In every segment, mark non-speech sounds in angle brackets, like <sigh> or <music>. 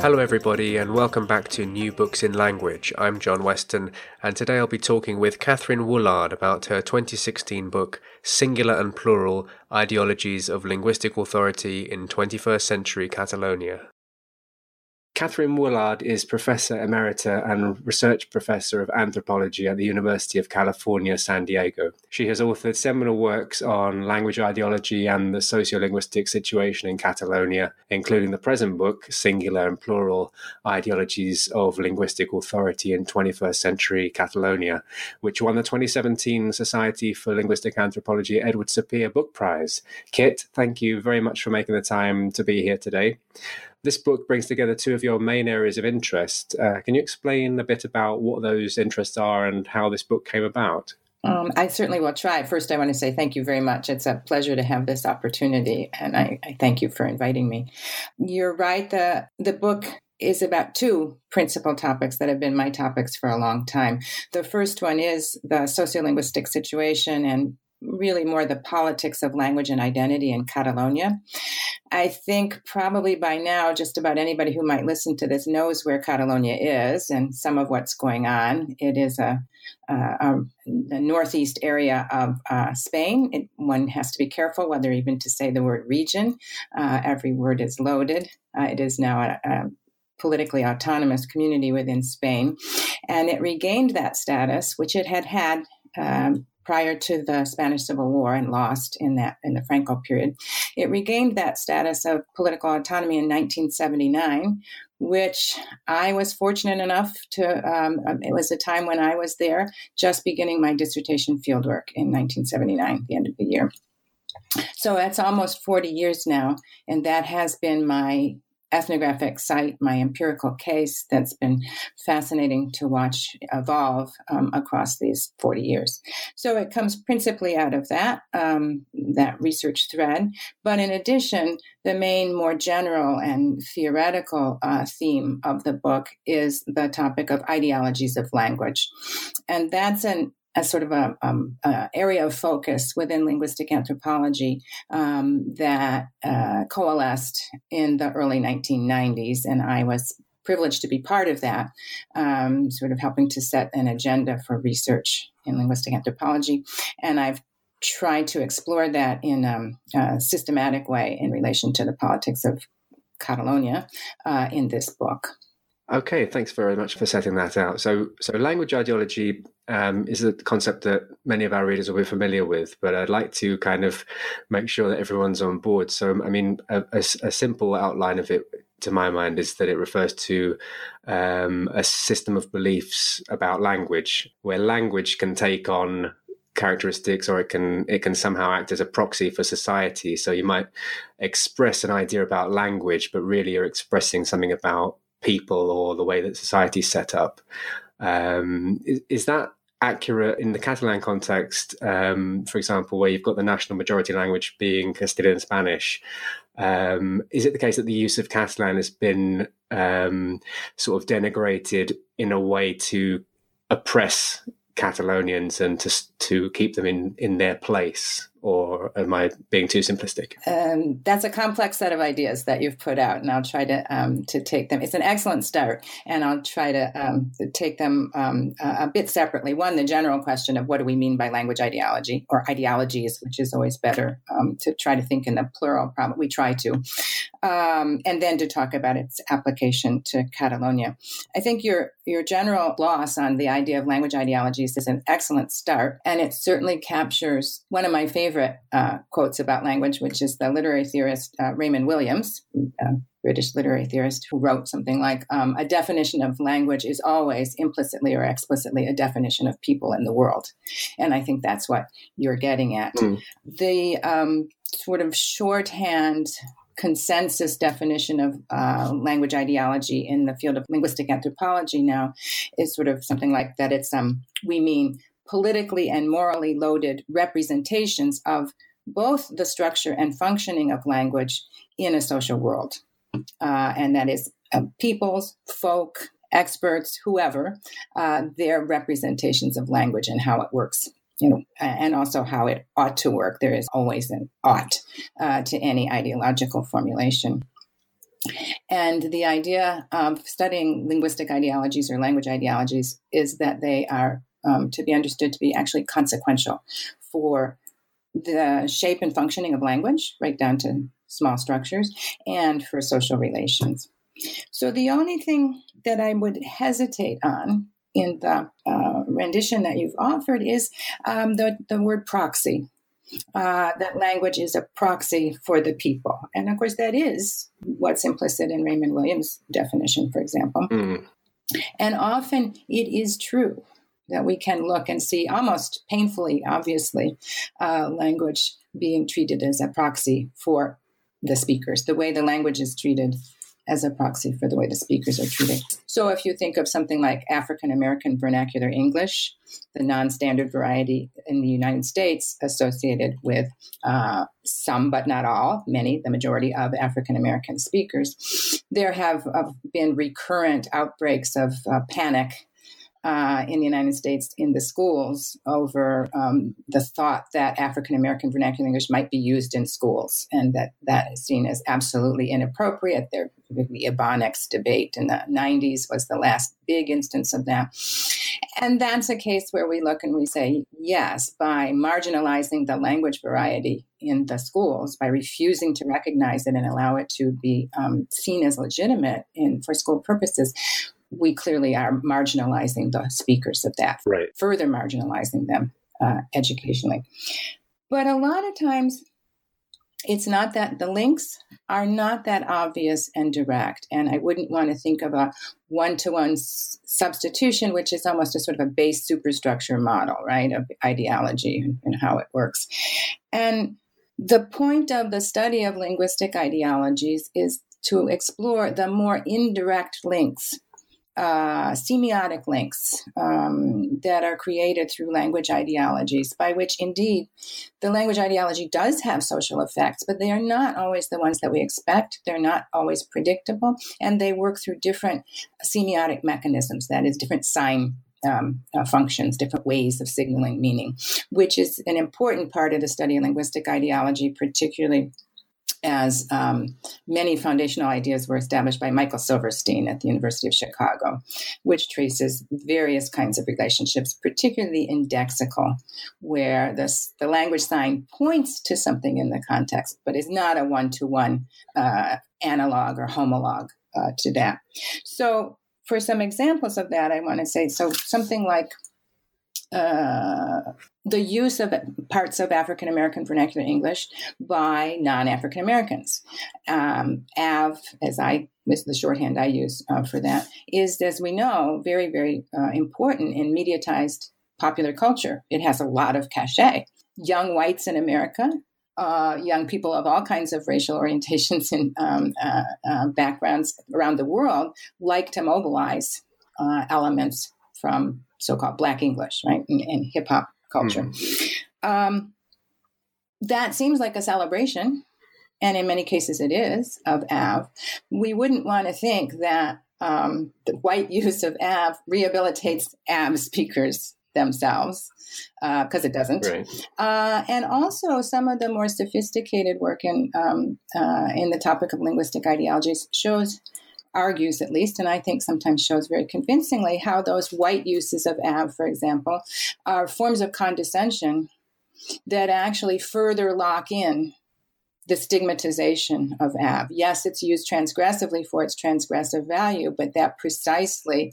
Hello, everybody, and welcome back to New Books in Language. I'm John Weston, and today I'll be talking with Kathryn Woolard about her 2016 book, Singular and Plural Ideologies of Linguistic Authority in 21st Century Catalonia. Kathryn Woolard is Professor Emerita and Research Professor of Anthropology at the University of California, San Diego. She has authored seminal works on language ideology and the sociolinguistic situation in Catalonia, including the present book, Singular and Plural Ideologies of Linguistic Authority in 21st Century Catalonia, which won the 2017 Society for Linguistic Anthropology Edward Sapir Book Prize. Kit, thank you very much for making the time to be here today. This book brings together two of your main areas of interest. Uh, can you explain a bit about what those interests are and how this book came about? Um, I certainly will try. First, I want to say thank you very much. It's a pleasure to have this opportunity, and I, I thank you for inviting me. You're right. the The book is about two principal topics that have been my topics for a long time. The first one is the sociolinguistic situation and really more the politics of language and identity in Catalonia. I think probably by now, just about anybody who might listen to this knows where Catalonia is and some of what's going on. It is a, a, a northeast area of uh, Spain. It, one has to be careful whether even to say the word region. Uh, every word is loaded. Uh, it is now a, a politically autonomous community within Spain. And it regained that status, which it had had um, prior to the Spanish Civil War and lost in that in the Franco period. It regained that status of political autonomy in 1979, which I was fortunate enough to. Um, um, it was a time when I was there, just beginning my dissertation fieldwork in 1979, the end of the year. So that's almost 40 years now, and that has been my ethnographic site, my empirical case that's been fascinating to watch evolve um, across these 40 years. So it comes principally out of that, um, that research thread. But in addition, the main, more general and theoretical uh, theme of the book is the topic of ideologies of language. And that's an a sort of a, um, a, area of focus within linguistic anthropology um, that uh, coalesced in the early 1990s, and I was privileged to be part of that, um, sort of helping to set an agenda for research in linguistic anthropology, and I've tried to explore that in um, a systematic way in relation to the politics of Catalonia uh, in this book. Okay, thanks very much for setting that out. So, so language ideology um, is a concept that many of our readers will be familiar with, but I'd like to kind of make sure that everyone's on board. So, I mean, a, a, a simple outline of it, to my mind, is that it refers to um, a system of beliefs about language, where language can take on characteristics or it can it can somehow act as a proxy for society so you might express an idea about language but really you're expressing something about people or the way that society is set up. Um, is, is, that accurate in the Catalan context? Um, for example, where you've got the national majority language being Castilian Spanish, um, is it the case that the use of Catalan has been um, sort of denigrated in a way to oppress Catalonians and to to keep them in in their place? Or am I being too simplistic? Um, that's a complex set of ideas that you've put out, and I'll try to um, to take them. It's an excellent start, and I'll try to um, take them um, a, bit separately. One, the general question of what do we mean by language ideology or ideologies, which is always better um, to try to think in the plural. Probably we try to, um, and then to talk about its application to Catalonia. I think your your general gloss on the idea of language ideologies is an excellent start, and it certainly captures one of my favorite favorite uh, quotes about language, which is the literary theorist uh, Raymond Williams, a British literary theorist, who wrote something like um, A definition of language is always implicitly or explicitly a definition of people in the world. And I think that's what you're getting at. Mm. The um, sort of shorthand consensus definition of uh, language ideology in the field of linguistic anthropology now is sort of something like that. It's um, we mean politically and morally loaded representations of both the structure and functioning of language in a social world, uh, and that is uh, peoples, folk, experts, whoever, uh, their representations of language and how it works you know, and also how it ought to work. There is always an ought uh, to any ideological formulation. And the idea of studying linguistic ideologies or language ideologies is that they are um, to be understood to be actually consequential for the shape and functioning of language, right down to small structures, and for social relations. So the only thing that I would hesitate on in the uh, rendition that you've offered is um, the, the word proxy. Uh, that language is a proxy for the people. And of course, that is what's implicit in Raymond Williams' definition, for example. Mm. And often it is true that we can look and see almost painfully, obviously, uh, language being treated as a proxy for the speakers, the way the language is treated as a proxy for the way the speakers are treated. So if you think of something like African American vernacular English, the non standard variety in the United States associated with uh, some, but not all, many, the majority of African American speakers, there have uh, been recurrent outbreaks of uh, panic uh, in the United States in the schools over um, the thought that African American vernacular English might be used in schools, and that that is seen as absolutely inappropriate. There, the Ebonics debate in the 90s was the last big instance of that. And that's a case where we look and we say, yes, by marginalizing the language variety in the schools, by refusing to recognize it and allow it to be um, seen as legitimate in for school purposes, we clearly are marginalizing the speakers of that, right. further marginalizing them uh, educationally. But a lot of times, it's not that the links are not that obvious and direct. And I wouldn't want to think of a one to one substitution, which is almost a sort of a base superstructure model, right, of ideology and, and how it works. And the point of the study of linguistic ideologies is to explore the more indirect links uh, semiotic links um, that are created through language ideologies, by which indeed the language ideology does have social effects, but they are not always the ones that we expect. They're not always predictable, and they work through different semiotic mechanisms, that is, different sign um, uh, functions, different ways of signaling meaning, which is an important part of the study of linguistic ideology, particularly as um, many foundational ideas were established by Michael Silverstein at the University of Chicago, which traces various kinds of relationships, particularly indexical, where this, the language sign points to something in the context, but is not a one to one analog or homolog uh, to that. So, for some examples of that, I want to say so something like uh, the use of parts of African American vernacular English by non African Americans. Um, AAVE, as I is the shorthand I use uh, for that, is, as we know, very, very uh, important in mediatized popular culture. It has a lot of cachet. Young whites in America, uh, young people of all kinds of racial orientations and um, uh, backgrounds around the world like to mobilize elements from so-called Black English, right, and, and hip hop culture. Mm-hmm. Um, that seems like a celebration, and in many cases it is of AAVE. We wouldn't want to think that um, the white <laughs> use of AAVE rehabilitates AAVE speakers themselves because uh, it doesn't. Right. Uh, and also, some of the more sophisticated work in um, uh, in the topic of linguistic ideologies shows argues at least, and I think sometimes shows very convincingly how those white uses of AAVE, for example, are forms of condescension that actually further lock in the stigmatization of AAVE. Yes, it's used transgressively for its transgressive value, but that precisely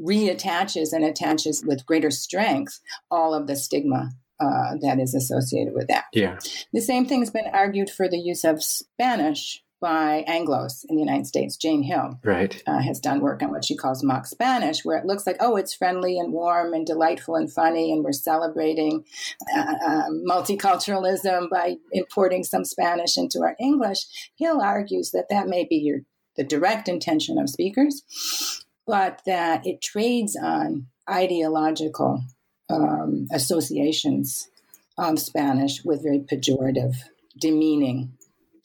reattaches and attaches with greater strength all of the stigma uh, that is associated with that. Yeah. The same thing has been argued for the use of Spanish by Anglos in the United States. Jane Hill right. uh, has done work on what she calls mock Spanish, where it looks like, oh, it's friendly and warm and delightful and funny, and we're celebrating uh, uh, multiculturalism by importing some Spanish into our English. Hill argues that that may be your the direct intention of speakers, but that it trades on ideological um, associations of Spanish with very pejorative, demeaning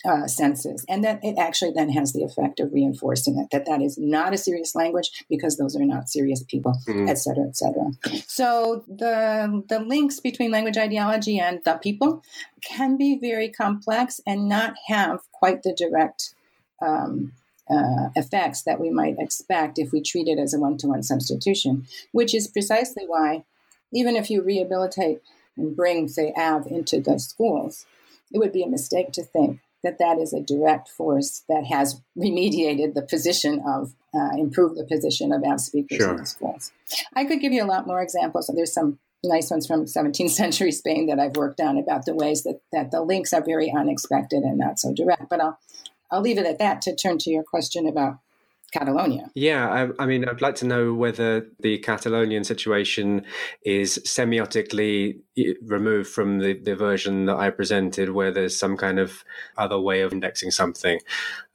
uh, senses, and that it actually then has the effect of reinforcing it that that is not a serious language because those are not serious people, mm. et cetera, et cetera. So the the links between language ideology and the people can be very complex and not have quite the direct. Um, uh, effects that we might expect if we treat it as a one to one substitution, which is precisely why, even if you rehabilitate and bring, say, AAVE into the schools, it would be a mistake to think that that is a direct force that has remediated the position of, uh, improved the position of AAVE speakers sure. in the schools. I could give you a lot more examples. There's some nice ones from 17th <laughs> century Spain that I've worked on about the ways that, that the links are very unexpected and not so direct. But I'll I'll leave it at that to turn to your question about Catalonia. Yeah, I, I, mean, I'd like to know whether the Catalonian situation is semiotically removed from the, the version that I presented, where there's some kind of other way of indexing something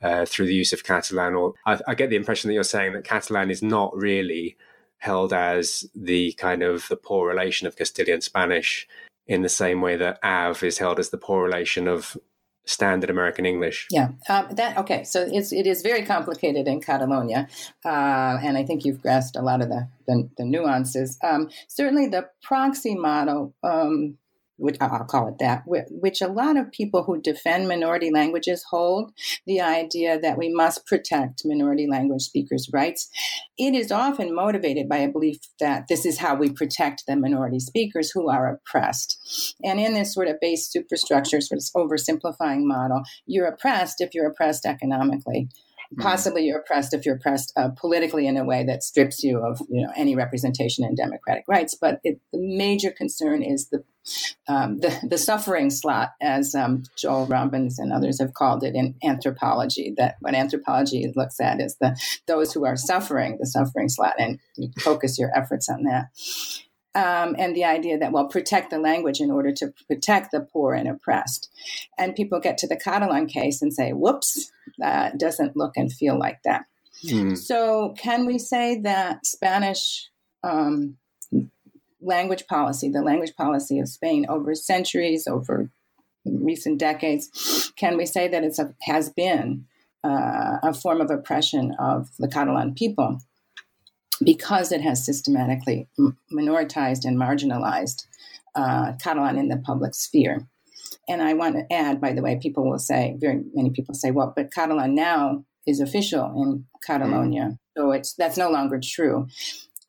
uh, through the use of Catalan. Or I, I get the impression that you're saying that Catalan is not really held as the kind of the poor relation of Castilian Spanish in the same way that AAVE is held as the poor relation of standard American English. Yeah, um, that okay. So it's it is very complicated in Catalonia, uh, and I think you've grasped a lot of the the, the nuances. Um, certainly, the proxy model um, which I'll call it that, which a lot of people who defend minority languages hold the idea that we must protect minority language speakers' rights. It is often motivated by a belief that this is how we protect the minority speakers who are oppressed. And in this sort of base superstructure, sort of oversimplifying model, you're oppressed if you're oppressed economically. Mm-hmm. Possibly you're oppressed if you're oppressed uh, politically in a way that strips you of you know any representation in democratic rights. But it, the major concern is the um, the, the suffering slot, as um, Joel Robbins and others have called it in anthropology. That what anthropology looks at is the those who are suffering, the suffering slot, and you focus your efforts on that. Um, and the idea that well protect the language in order to protect the poor and oppressed. And people get to the catalan case and say whoops that doesn't look and feel like that. Mm. so can we say that spanish um, language policy the language policy of spain over centuries over recent decades can we say that it has been uh, a form of oppression of the catalan people because it has systematically minoritized and marginalized uh, Catalan in the public sphere. And I want to add, by the way, people will say, very many people say, well, but Catalan now is official in Catalonia. Mm. So it's that's no longer true.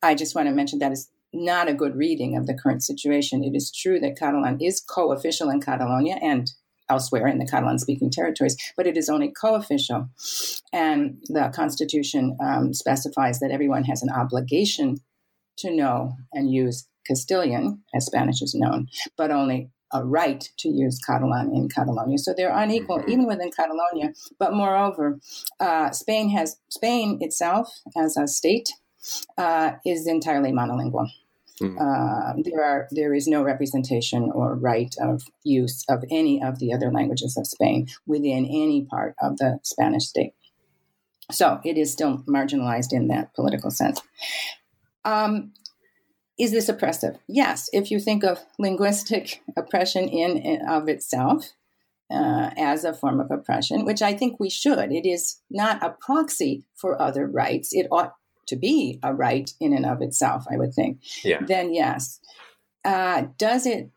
I just want to mention that is not a good reading of the current situation. It is true that Catalan is co official in Catalonia and elsewhere in the Catalan speaking territories, but it is only co official. And the Constitution um, specifies that everyone has an obligation to know and use Castilian, as Spanish is known, but only a right to use Catalan in Catalonia. So they're unequal mm-hmm. even within Catalonia. But moreover, uh, Spain has Spain itself as a state uh, is entirely monolingual. Mm. Uh, there are there is no representation or right of use of any of the other languages of Spain within any part of the Spanish state. So it is still marginalized in that political sense. Um, is this oppressive? Yes. If you think of linguistic <laughs> oppression in and of itself uh, as a form of oppression, which I think we should, it is not a proxy for other rights. It ought to be a right in and of itself, I would think, yeah. then yes. Uh, does it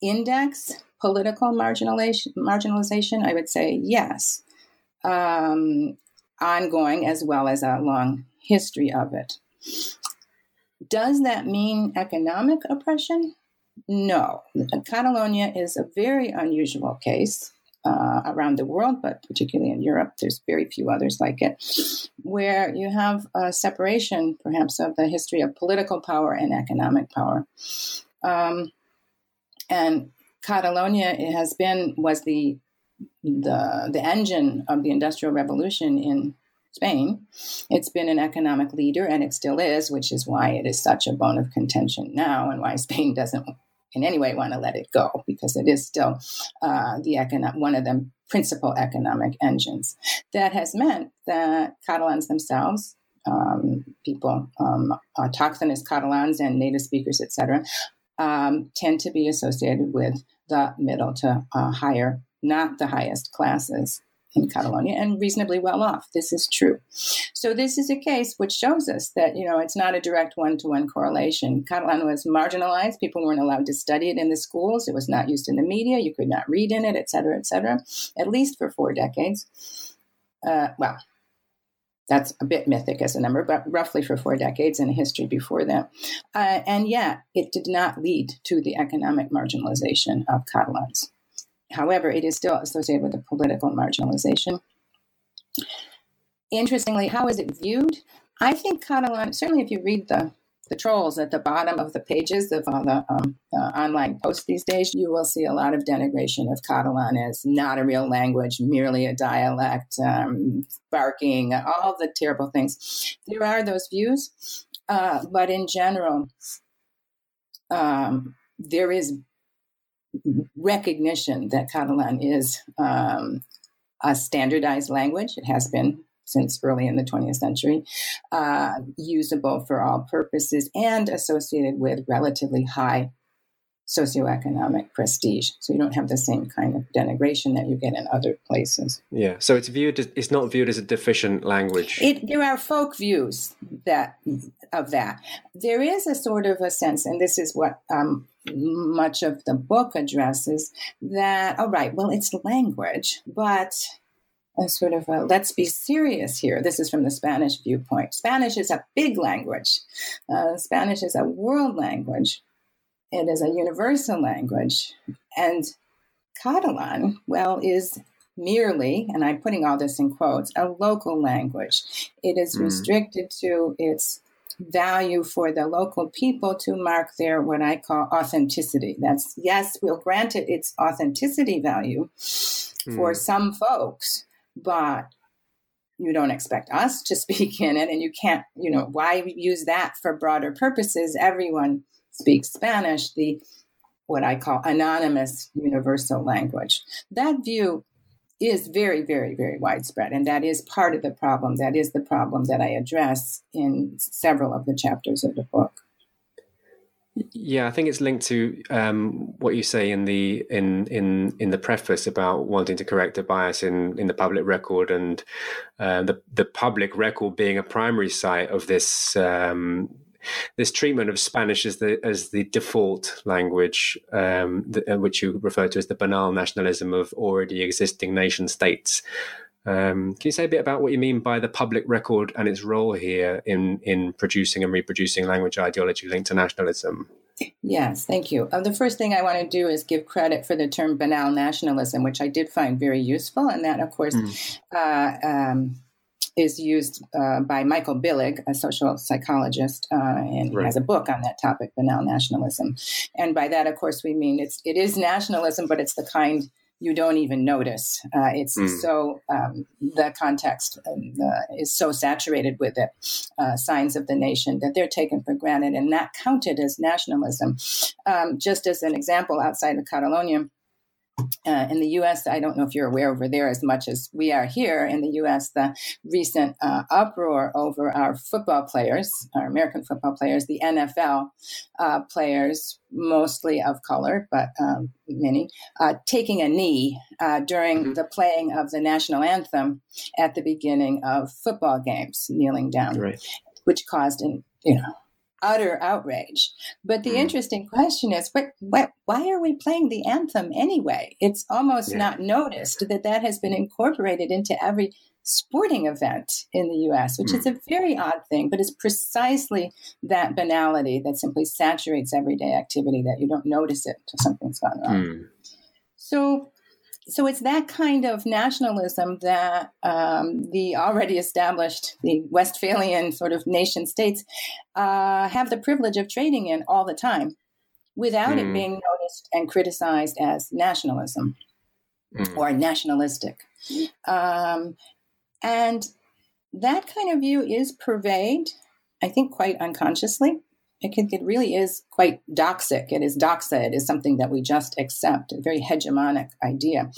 index political marginalization? Marginalization, I would say yes. Um, ongoing as well as a long history of it. Does that mean economic oppression? No. Catalonia is a very unusual case uh, around the world, but particularly in Europe, there's very few others like it, where you have a separation, perhaps, of the history of political power and economic power. Um, and Catalonia it has been was the the the engine of the Industrial Revolution in Spain. It's been an economic leader, and it still is, which is why it is such a bone of contention now, and why Spain <laughs> doesn't in any way want to let it go because it is still uh, the economic one of the principal economic engines. That has meant that Catalans themselves, um, people, um, autochthonous Catalans and native speakers, etc., um, tend to be associated with the middle to uh, higher, not the highest classes in Catalonia and reasonably well off. This is true. So this is a case which shows us that you know it's not a direct one-to-one correlation. Catalan was marginalized; people weren't allowed to study it in the schools. It was not used in the media. You could not read in it, et cetera, et cetera. At least for four decades. Uh, well, that's a bit mythic as a number, but roughly for four decades in history before that. Uh, and yet, it did not lead to the economic marginalization of Catalans. However, it is still associated with a political marginalization. Interestingly, how is it viewed? I think Catalan, certainly if you read the, the trolls at the bottom of the pages of all the um, uh, online posts these days, you will see a lot of denigration of Catalan as not a real language, merely a dialect, um, barking, all the terrible things. There are those views, uh, but in general, um, there is recognition that Catalan is um, a standardized language. It has been since early in the 20th century, uh, usable for all purposes and associated with relatively high socioeconomic prestige. So you don't have the same kind of denigration that you get in other places. Yeah. So it's viewed as, it's not viewed as a deficient language. It, there are folk views that of that. There is a sort of a sense, and this is what um, much of the book addresses, that all right, well, it's language, but a sort of a, let's be serious here. This is from the Spanish viewpoint. Spanish is a big language. Uh, Spanish is a world language it is a universal language. And Catalan, well, is merely, and I'm putting all this in quotes, a local language. It is mm. restricted to its value for the local people to mark their what I call authenticity. That's yes, we'll grant it its authenticity value mm. for some folks, but you don't expect us to <laughs> speak in it and you can't, you know, why use that for broader purposes? Everyone speak Spanish, the what I call anonymous universal language. That view is very, very, very widespread, and that is part of the problem. That is the problem that I address in several of the chapters of the book. Yeah, I think it's linked to um, what you say in the in in in the preface about wanting to correct a bias in in the public record and uh, the the public record being a primary site of this um, this treatment of Spanish as the as the default language, um, the, uh, which you refer to as the banal nationalism of already existing nation states. Um, can you say a bit about what you mean by the public record and its role here in in producing and reproducing language ideology linked to nationalism? Yes, thank you. Uh, the first thing I want to do is give credit for the term banal nationalism, which I did find very useful, and that, of course, mm. uh, um, is used uh, by Michael Billig, a social psychologist, uh, and right. he has a book on that topic, banal nationalism. And by that, of course, we mean it's it is nationalism, but it's the kind you don't even notice. Uh, it's mm. so um, the context um, uh, is so saturated with it, uh, signs of the nation that they're taken for granted and not counted as nationalism. Um, just as an example, outside of Catalonia uh, in the US, I don't know if you're aware over there as much as we are here in the US, the recent uh, uproar over our football players, our American football players, the NFL uh, players, mostly of color, but um, many, uh, taking a knee uh, during mm-hmm. the playing of the national anthem at the beginning of football games, kneeling down, right. which caused an, you know, utter outrage. But the mm. interesting question is, what, what, why are we playing the anthem anyway? It's almost yeah. not noticed that that has been incorporated into every sporting event in the US, which mm. is a very odd thing, but it's precisely that banality that simply saturates everyday activity that you don't notice it until something's gone wrong. Mm. So so it's that kind of nationalism that um, the already established, the Westphalian sort of nation states uh, have the privilege of trading in all the time without mm. it hmm. being noticed and criticized as nationalism. mm. or nationalistic. Um, and that kind of view is pervade, I think, quite unconsciously. It, it really is quite doxic. It is doxa. It is something that we just accept, a very hegemonic idea.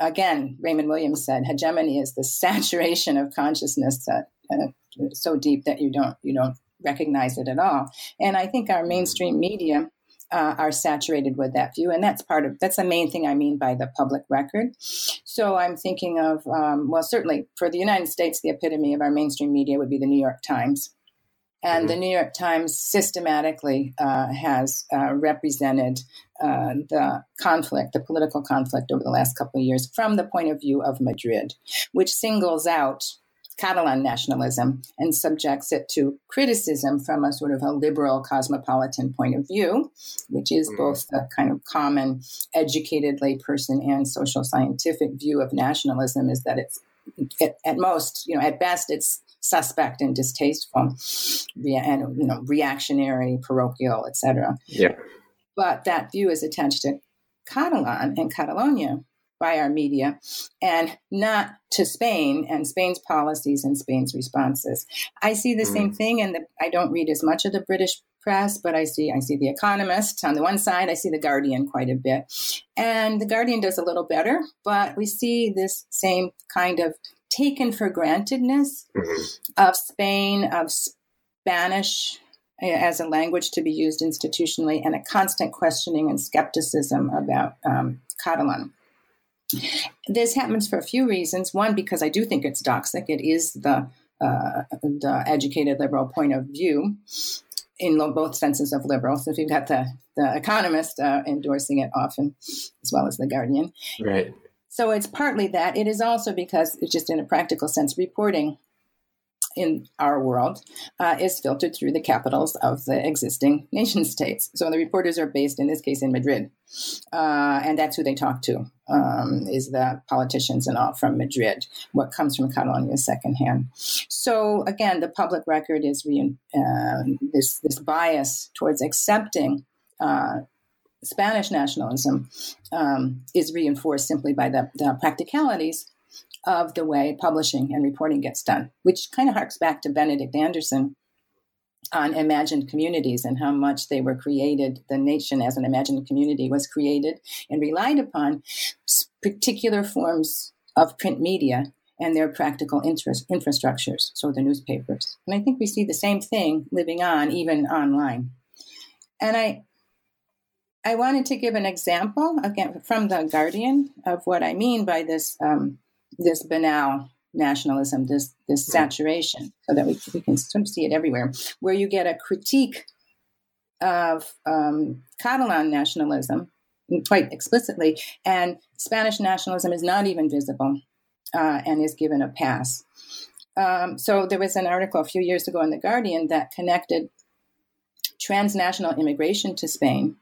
Again, Raymond Williams said, hegemony is the <laughs> saturation of consciousness that uh, so deep that you don't you don't recognize it at all. And I think our mainstream media uh, are saturated with that view, and that's part of that's the main thing I mean by the public record. So I'm thinking of um, well, certainly for the United States, the epitome of our mainstream media would be the New York Times. And mm-hmm. the New York Times systematically uh, has uh, represented uh, the conflict, the political conflict over the last couple of years from the point of view of Madrid, which singles out Catalan nationalism and subjects it to criticism from a sort of a liberal cosmopolitan point of view, which is mm. both the kind of common educated layperson and social scientific view of nationalism is that it's at, at most, you know, at best, it's suspect and distasteful, and you know, reactionary, parochial, etc. Yeah. But that view is attached to Catalan and Catalonia by our media and not to Spain and Spain's policies and Spain's responses. I see the mm. same thing and I don't read as much of the British press, but I see I see the Economist on the one side, I see the Guardian quite a bit. And the Guardian does a little better, but we see this same kind of taken for grantedness mm-hmm. of Spain, of Spanish eh, as a language to be used institutionally, and a constant questioning and skepticism about um, Catalan. This happens for a few reasons. One, because I do think it's doxic. It is the uh, the educated liberal point of view in both senses of liberal. So if you've got the the Economist uh, endorsing it often, as well as the Guardian, right. So it's partly that. It is also because it's just in a practical sense, reporting in our world uh, is filtered through the capitals of the existing <laughs> nation states. So the reporters are based, in this case, in Madrid, uh, and that's who they talk to. Um, is the politicians and all from Madrid. What comes from Catalonia is secondhand. So again, the public record is re- uh, this this bias towards accepting uh, Spanish nationalism um, is reinforced simply by the, the practicalities of the way publishing and reporting gets done, which kind of harks back to Benedict Anderson on imagined communities and how much they were created. The nation as an imagined community was created and relied upon particular forms of print media and their practical interest, infrastructures, so the newspapers. And I think we see the same thing living on even online. And I, I wanted to give an example again from the Guardian of what I mean by this um, this banal nationalism, this this mm-hmm. saturation, so that we, we can see it everywhere, where you get a critique of um, Catalan nationalism quite explicitly, and Spanish nationalism is not even visible uh, and is given a pass. Um, so there was an article a few years ago in the Guardian that connected transnational immigration to Spain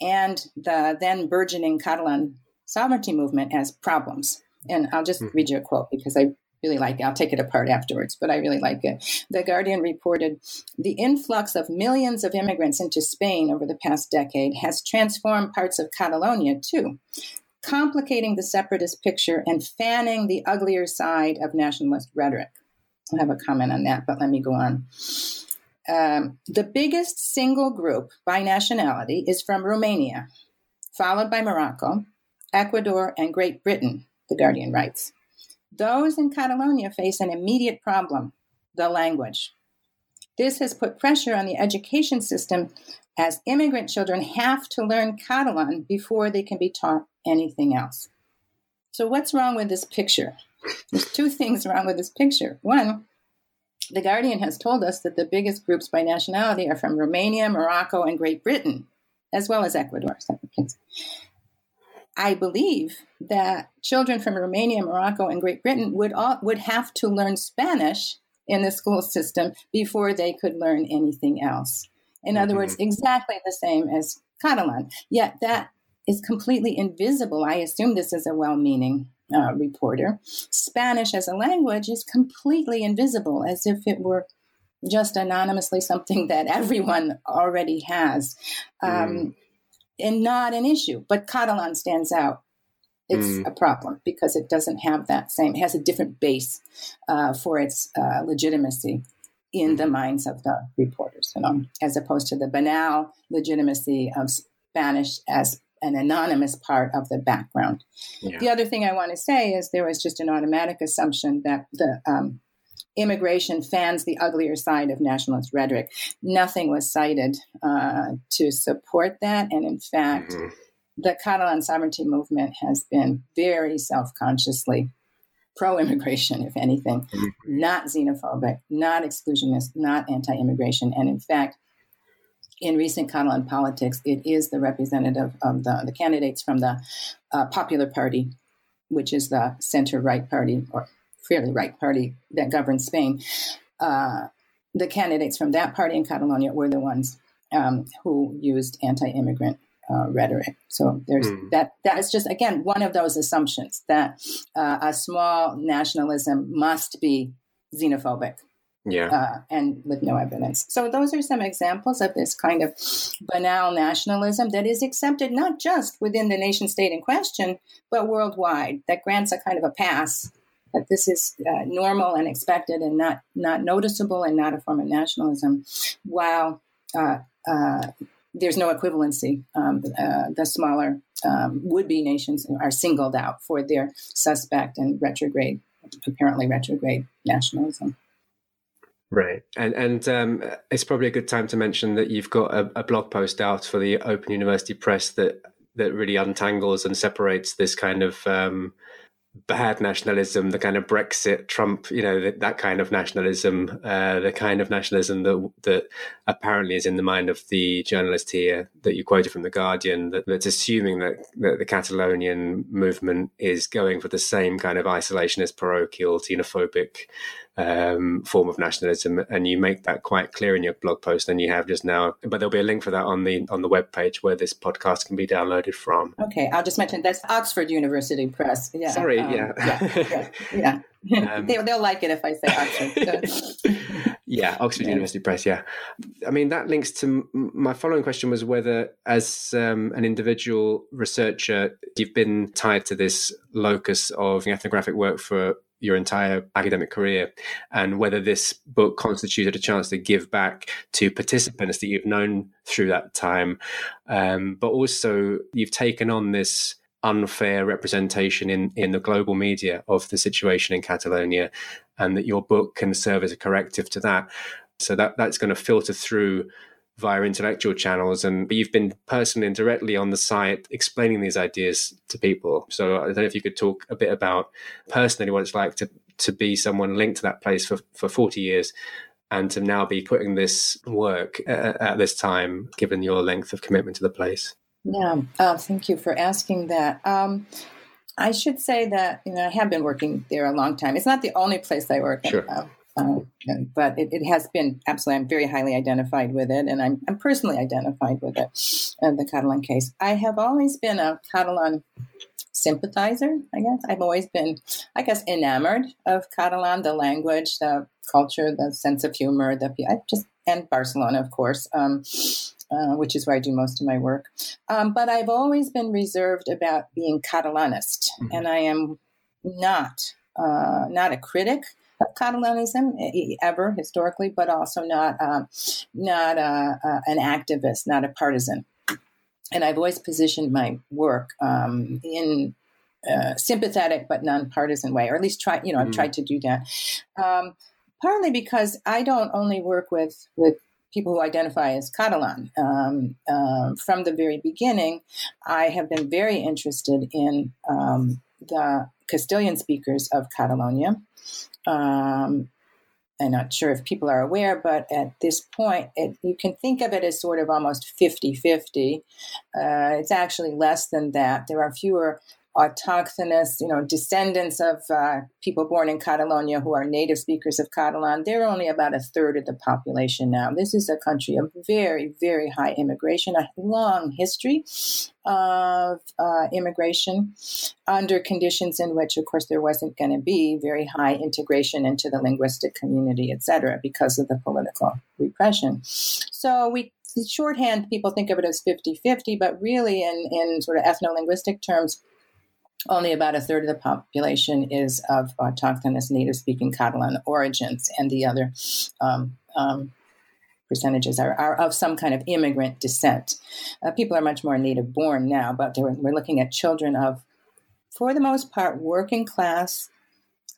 and the then burgeoning Catalan sovereignty movement as problems. And I'll just mm-hmm. read you a quote because I really like it. I'll take it apart afterwards, but I really like it. The Guardian reported the influx of millions of immigrants into Spain over the past decade has transformed parts of Catalonia too, complicating the separatist picture and fanning the uglier side of nationalist rhetoric. I'll have a comment on that, but let me go on. Um, the biggest single group by nationality is from Romania, followed by Morocco, Ecuador, and Great Britain, the Guardian writes. Those in Catalonia face an immediate problem the language. This has put pressure on the education system as immigrant children have to learn Catalan before they can be taught anything else. So, what's wrong with this picture? There's two things wrong with this picture. One, the Guardian has told us that the biggest groups by nationality are from Romania, Morocco, and Great Britain, as well as Ecuador. I believe that children from Romania, Morocco, and Great Britain would all, would have to learn Spanish in the school system before they could learn anything else. In mm-hmm. other words, mm-hmm. exactly the same as Catalan. Yet that is completely invisible. I assume this is a well-meaning uh, reporter. Spanish as a language is completely invisible, as if it were just anonymously <laughs> something that everyone already has. Um, mm. And not an issue, but Catalan stands out it's mm. a problem because it doesn't have that same, it has a different base uh, for its uh, legitimacy in the mm-hmm. minds of the reporters, you know, as opposed to the banal legitimacy of Spanish as an anonymous part of the background. Yeah. The other thing I want to say is there was just an automatic assumption that the um, immigration fans the uglier side of nationalist rhetoric. Nothing was cited uh, to support that, and in fact. Mm-hmm. The Catalan sovereignty movement has been very self consciously pro immigration, if anything, mm-hmm. not xenophobic, not exclusionist, not anti immigration. And in fact, in recent Catalan politics, it is the representative of the, the candidates from the uh, Popular Party, which is the center right party or fairly right party that governs Spain. Uh, the candidates from that party in Catalonia were the ones um, who used anti immigrant uh, rhetoric. So there's mm. that. That is just again one of those assumptions that uh, a small nationalism must be xenophobic. Yeah, uh, and with no evidence. So those are some examples of this kind of banal nationalism that is accepted not just within the nation state in question, but worldwide. That grants a kind of a pass that this is uh, normal and expected and not not noticeable and not a form of nationalism, while uh, uh, there's no equivalency. Um, uh, the smaller um, would-be nations are singled out for their suspect and retrograde, apparently retrograde nationalism. Right, and and um, it's probably a good time to mention that you've got a, a, blog post out for the Open University Press that that really untangles and separates this kind of um, bad nationalism, the kind of Brexit, Trump, you know, that, that kind of nationalism, uh, the kind of nationalism that that apparently is in the mind of the journalist here that you quoted from the Guardian, that, that's assuming that, that the Catalonian movement is going for the same kind of isolationist, parochial, xenophobic um, form of nationalism, and you make that quite clear in your blog post. And you have just now, but there'll be a link for that on the on the web page where this podcast can be downloaded from. Okay, I'll just mention that's Oxford University Press. Yeah, sorry, um, yeah, yeah, yeah. yeah. <laughs> Um, they, will like it if I say Oxford. So. <laughs> yeah, Oxford yeah. University Press. Yeah, I mean that links to my following question was whether, as um, an individual researcher, you've been tied to this locus of ethnographic work for your entire academic career and whether this book constituted a chance to give back to participants that you've known through that time. Um, but also you've taken on this unfair representation in, in the global media of the situation in Catalonia and that your book can serve as a corrective to that. So that that's going to filter through via intellectual channels and you've been personally and directly on the site explaining these ideas to people so i don't know if you could talk a bit about personally what it's like to to be someone linked to that place for, for 40 years and to now be putting this work at, at this time given your length of commitment to the place yeah uh, thank you for asking that um, I should say that you know I have been working there a long time. It's not the only place I work. Sure. Uh, uh, but it, it, has been absolutely, I'm very highly identified with it, and I'm, I'm personally identified with it, uh, the Catalan case. I have always been a Catalan sympathizer, I guess. I've always been, I guess, enamored of Catalan, the language, the culture, the sense of humor, the I just and Barcelona, of course, um, uh, which is where I do most of my work. Um, but I've always been reserved about being Catalanist, mm-hmm. and I am not uh, not a critic Catalanism ever historically, but also not um, not uh, uh, an activist, not a partisan. And I've always positioned my work um, in a sympathetic but non-partisan way, or at least try. You know, I've mm. tried to do that. Um, partly because I don't only work with with people who identify as Catalan. Um, um, from the very beginning, I have been very interested in um, the Castilian speakers of Catalonia. Um, I'm not sure if people are aware, but at this point, it, you can think of it as sort of almost 50 50. Uh, it's actually less than that. There are fewer autochthonous, you know, descendants of uh, people born in Catalonia who are native speakers of Catalan, they're only about a third of the population now. This is a country of very, very high immigration, a long history of uh, immigration under conditions in which, of course, there wasn't going to be very high integration into the linguistic community, et cetera, because of the political repression. So we shorthand people think of it as 50-50 but really in, in sort of ethno-linguistic terms only about a third of the population is of autochthonous native speaking Catalan origins, and the other um, um, percentages are, are, of some kind of immigrant descent. Uh, people are much more native born now, but were, we're looking at children of, for the most part, working class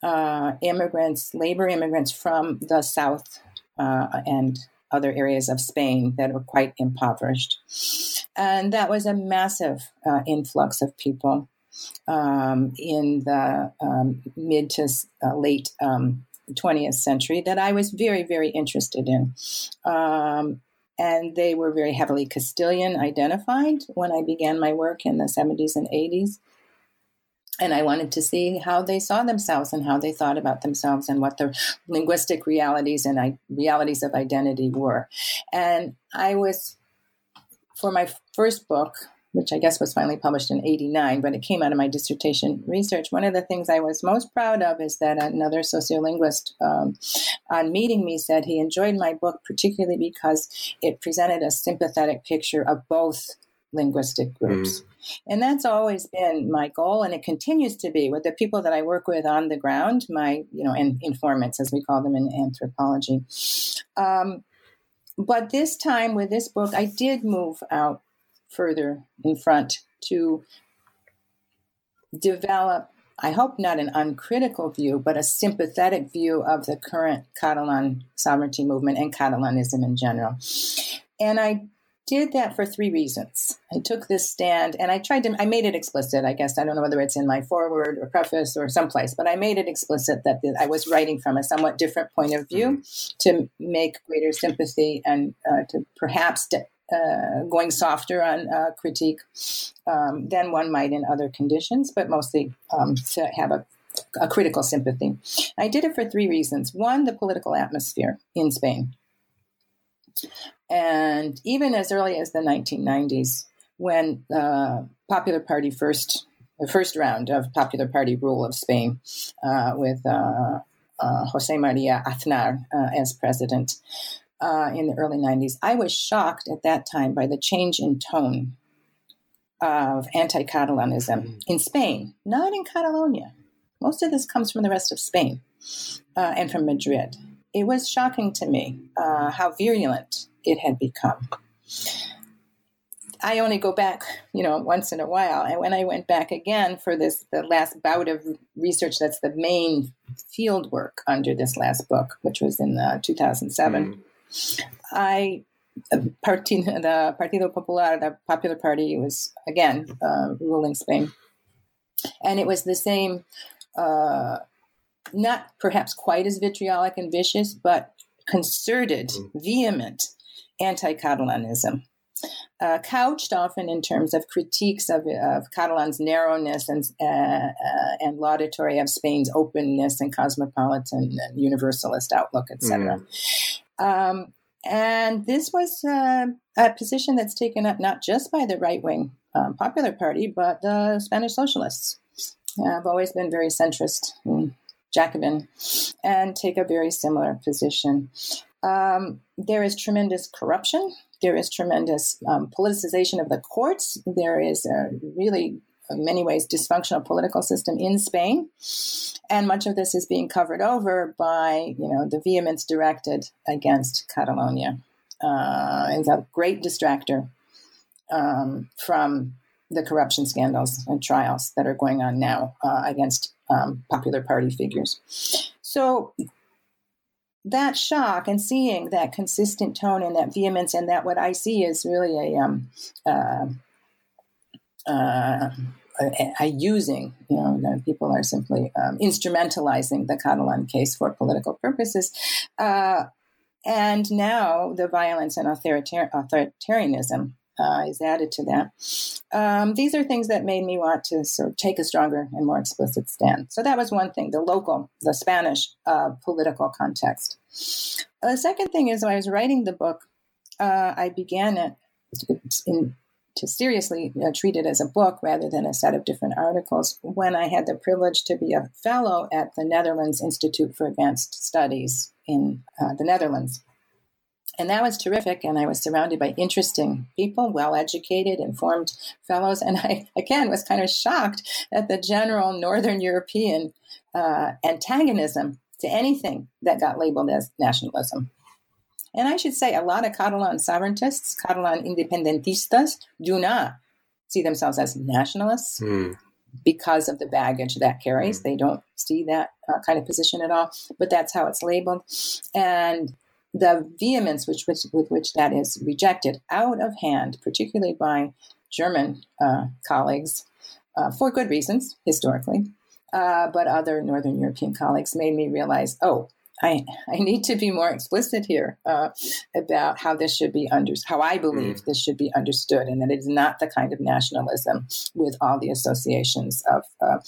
uh, immigrants, labor immigrants from the south uh, and other areas of Spain that were quite impoverished. And that was a massive uh, influx of people um, in the um, mid to uh, late um, 20th century that I was very, very interested in. Um, and they were very heavily Castilian identified when I began my work in the 70s and 80s. And I wanted to see how they saw themselves and how they thought about themselves and what their linguistic realities and I- realities of identity were. And I was, for my first book, which I guess was finally published in 89, but it came out of my dissertation research. One of the things I was most proud of is that another sociolinguist um, on meeting me said he enjoyed my book, particularly because it presented a sympathetic picture of both linguistic groups. Mm. And that's always been my goal, and it continues to be with the people that I work with on the ground, my, you know, and informants, as we call them in anthropology. Um, but this time with this book, I did move out further in front to develop, I hope not an uncritical view, but a sympathetic view of the current Catalan sovereignty movement and Catalanism in general. And I did that for three reasons. I took this stand and I tried to, I made it explicit. I guess I don't know whether it's in my foreword or preface or someplace, but I made it explicit that I was writing from a somewhat different point of view mm-hmm. to make greater sympathy and uh, to perhaps de- uh, going softer on uh, critique um, than one might in other conditions, but mostly um, to have a, a, critical sympathy. I did it for three reasons. One, the political atmosphere in Spain. And even as early as the 1990s, when the Popular Party first, the first round of Popular Party rule of Spain uh, with uh, uh, Jose Maria Aznar uh, as president, uh, in the early 90s, I was shocked at that time by the change in tone of anti Catalanism mm. in Spain, not in Catalonia. Most of this comes from the rest of Spain uh, and from Madrid. It was shocking to me uh, how virulent it had become. I only go back, you know, once in a while. And when I went back again for this, the last bout of research, that's the main field work under this last book, which was in uh, 2007. Mm. I party, the Partido Popular, the Popular Party, was again uh, ruling Spain, and it was the same. Uh, not perhaps quite as vitriolic and vicious, but concerted, mm. vehement anti-Catalanism. Uh, couched often in terms of critiques of, of Catalan's narrowness and, uh, uh, and laudatory of Spain's openness and cosmopolitan and universalist outlook, etc. Um, and this was uh, a position that's taken up not just by the right wing um, Popular Party, but the Spanish Socialists. I've always been very centrist and Jacobin and take a very similar position. Um, there is tremendous corruption. There is tremendous um, politicization of the courts. There is a really in many ways dysfunctional political system in Spain, and much of this is being covered over by you know the vehemence directed against Catalonia. Uh, it's a great distractor um, from the corruption scandals and trials that are going on now uh, against um, popular party figures. So that shock and seeing that consistent tone and that vehemence and that what I see is really a um, uh, uh, are using, you know, people are simply um, instrumentalizing the Catalan case for political purposes. Uh, and now the violence and authoritar- authoritarianism uh, is added to that. Um, these are things that made me want to sort of take a stronger and more explicit stand. So that was one thing, the local, the Spanish uh, political context. The second thing is when I was writing the book, uh, I began it in to seriously uh, treat it as a book rather than a set of different articles when I had the privilege to be a fellow at the Netherlands Institute for Advanced Studies in uh, the Netherlands. And that was terrific. And I was surrounded by interesting people, well educated, informed fellows. And I, again, was kind of shocked at the general Northern European uh, antagonism to anything that got labeled as nationalism. And I should say, a lot of Catalan sovereigntists, Catalan independentistas, do not see themselves as nationalists mm. because of the baggage that carries. Mm. They don't see that uh, kind of position at all, but that's how it's labeled. And the vehemence which, which, with which that is rejected out of hand, particularly by German uh, colleagues, uh, for good reasons, historically, uh, but other Northern European colleagues made me realize, oh, I, I need to be more explicit here uh, about how this should be under how I believe mm. this should be understood, and that it is not the kind of nationalism with all the associations of uh,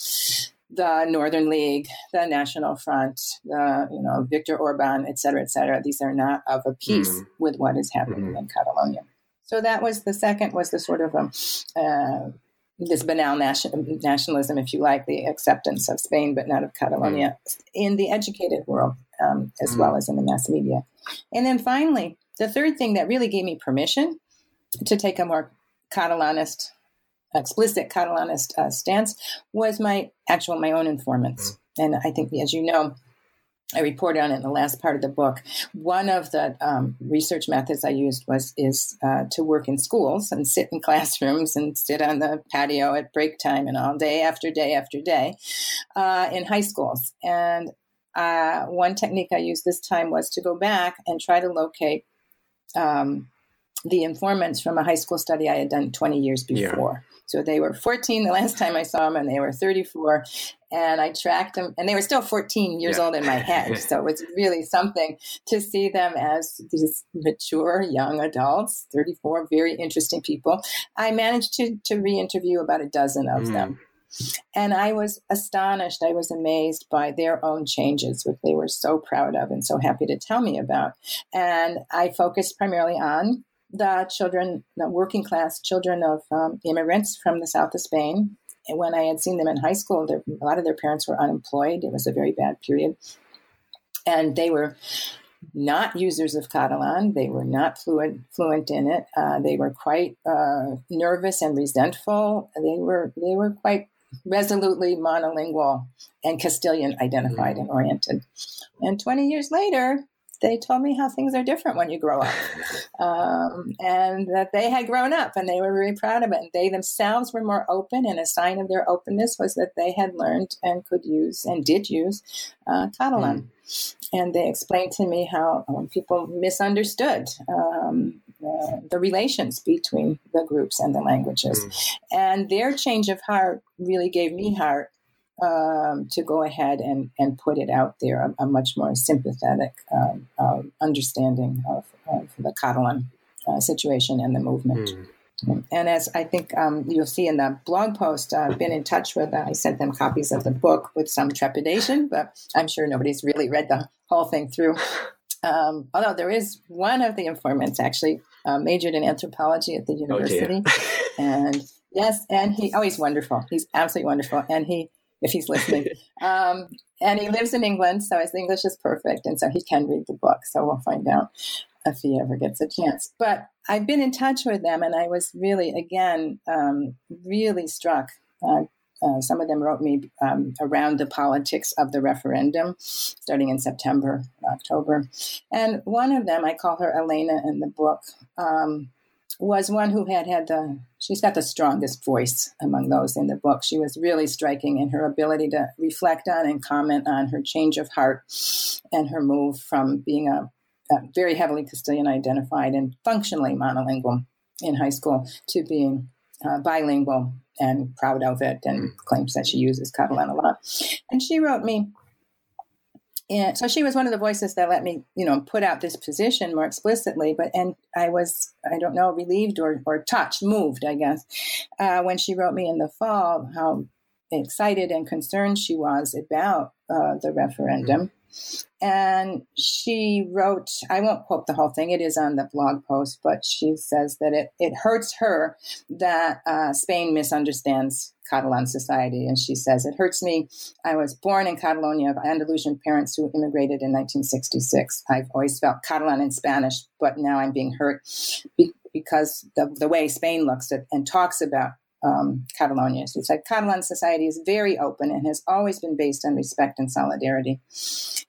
the Northern League, the National Front, the you know Viktor Orban, et cetera, et cetera. These are not of a piece mm. with what is happening mm-hmm. in Catalonia. So that was the second was the sort of um, uh, this banal nation, nationalism, if you like, the acceptance of Spain, but not of Catalonia mm. in the educated world um, as mm. well as in the mass media. And then finally, the third thing that really gave me permission to take a more Catalanist, explicit Catalanist uh, stance was my actual, my own informants. Mm. And I think, as you know, I report on it in the last part of the book. One of the um, research methods I used was is uh, to work in schools and sit in <laughs> classrooms and sit on the patio at break time and all day after day after day uh, in high schools. And uh, one technique I used this time was to go back and try to locate um, the informants from a high school study I had done 20 years before. Yeah. So they were 14 the last time I saw them, and they were 34. And I tracked them, and they were still 14 years yeah. old in my head. <laughs> so it was really something to see them as these mature young adults, 34, very interesting people. I managed to, to re interview about a dozen of mm. them. And I was astonished, I was amazed by their own changes, which they were so proud of and so happy to tell me about. And I focused primarily on the children, the working class children of um, immigrants from the south of Spain. And when I had seen them in high school, a lot of their parents were unemployed. It was a very bad period. And they were not users of Catalan. They were not fluent fluent in it. Uh, they were quite uh, nervous and resentful. They were they were quite resolutely monolingual and Castilian identified mm-hmm. and oriented. And 20 years later, they told me how things are different when you grow up <laughs> um, and that they had grown up and they were very proud of it and they themselves were more open and a sign of their openness was that they had learned and could use and did use uh, catalan mm. and they explained to me how when people misunderstood um, the relations between the groups and the languages mm. and their change of heart really gave me heart um, to go ahead and, and put it out there, a, a much more sympathetic um, uh, understanding of, of, the Catalan uh, situation and the movement. Mm. And as I think um, you'll see in the blog post, uh, I've been in touch with, uh, I sent them copies of the book with some trepidation, but I'm sure nobody's really read the whole thing through. Um, although there is one of the informants actually uh, majored in anthropology at the oh, university. Oh <laughs> and yes, and he, oh, he's wonderful. He's absolutely wonderful. And he, if he's listening. <laughs> Um, and he lives in England, so his English is perfect, and so he can read the book. So we'll find out if he ever gets a chance. But I've been in touch with them, and I was really, again, um, really struck. Uh, uh, some of them wrote me um, around the politics of the referendum, starting in September, October. And one of them, I call her Elena in the book, um, was one who had had the she's got the strongest voice among those in the book she was really striking in her ability to reflect on and comment on her change of heart and her move from being a, a very heavily castilian identified and functionally monolingual in high school to being uh, bilingual and proud of it and claims that she uses catalan a lot. And she wrote me and so she was one of the voices that let me you know put out this position more explicitly but and i was i don't know relieved or, or touched moved i guess uh, when she wrote me in the fall how excited and concerned she was about uh, the referendum And she wrote, I won't quote the whole thing, it is on the blog post, but she says that it, it hurts her that uh, Spain misunderstands Catalan society. And she says, It hurts me. I was born in Catalonia of Andalusian parents who immigrated in 1966. I've always felt Catalan and Spanish, but now I'm being hurt because the, the way Spain looks at and talks about um, Catalonia. She said Catalan society is very open and has always been based on respect and solidarity.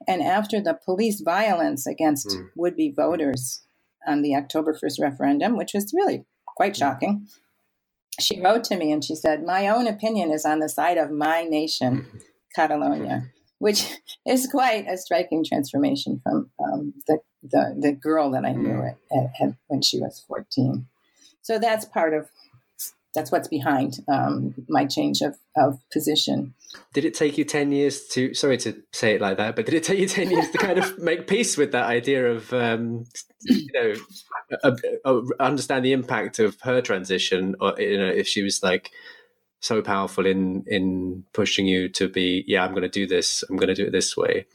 And after the police violence against mm. would be voters on the October 1st referendum, which was really quite hmm. shocking, she wrote to me and she said, My own opinion is on the side of my nation, hmm. Catalonia. Which <laughs> is quite a striking transformation from um, the, the, the girl that I knew hmm. at, at, when she was 14. So that's part of that's what's behind um, my change of, of position. Did it take you 10 years to, sorry to say it like that, but did it take you 10 years to kind of <laughs> make peace with that idea of, um, you know, uh, uh, understand the impact of her transition or, you know, if she was like so powerful in, in pushing you to be, yeah, I'm going to do this, I'm going to do it this way.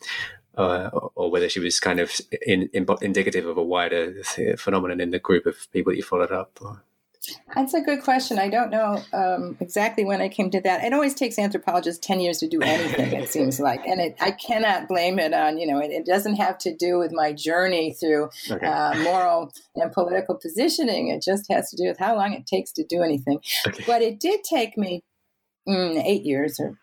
Uh, or whether she was kind of in, in, indicative of a wider phenomenon in the group of people that you followed up. Or... That's a good question. I don't know um, exactly when I came to that. It always takes anthropologists 10 years to do anything, it seems like. And it, I cannot blame it on, you know, it, it, doesn't have to do with my journey through okay. uh, moral and political positioning. It just has to do with how long it takes to do anything. Okay. But it did take me mm, eight years or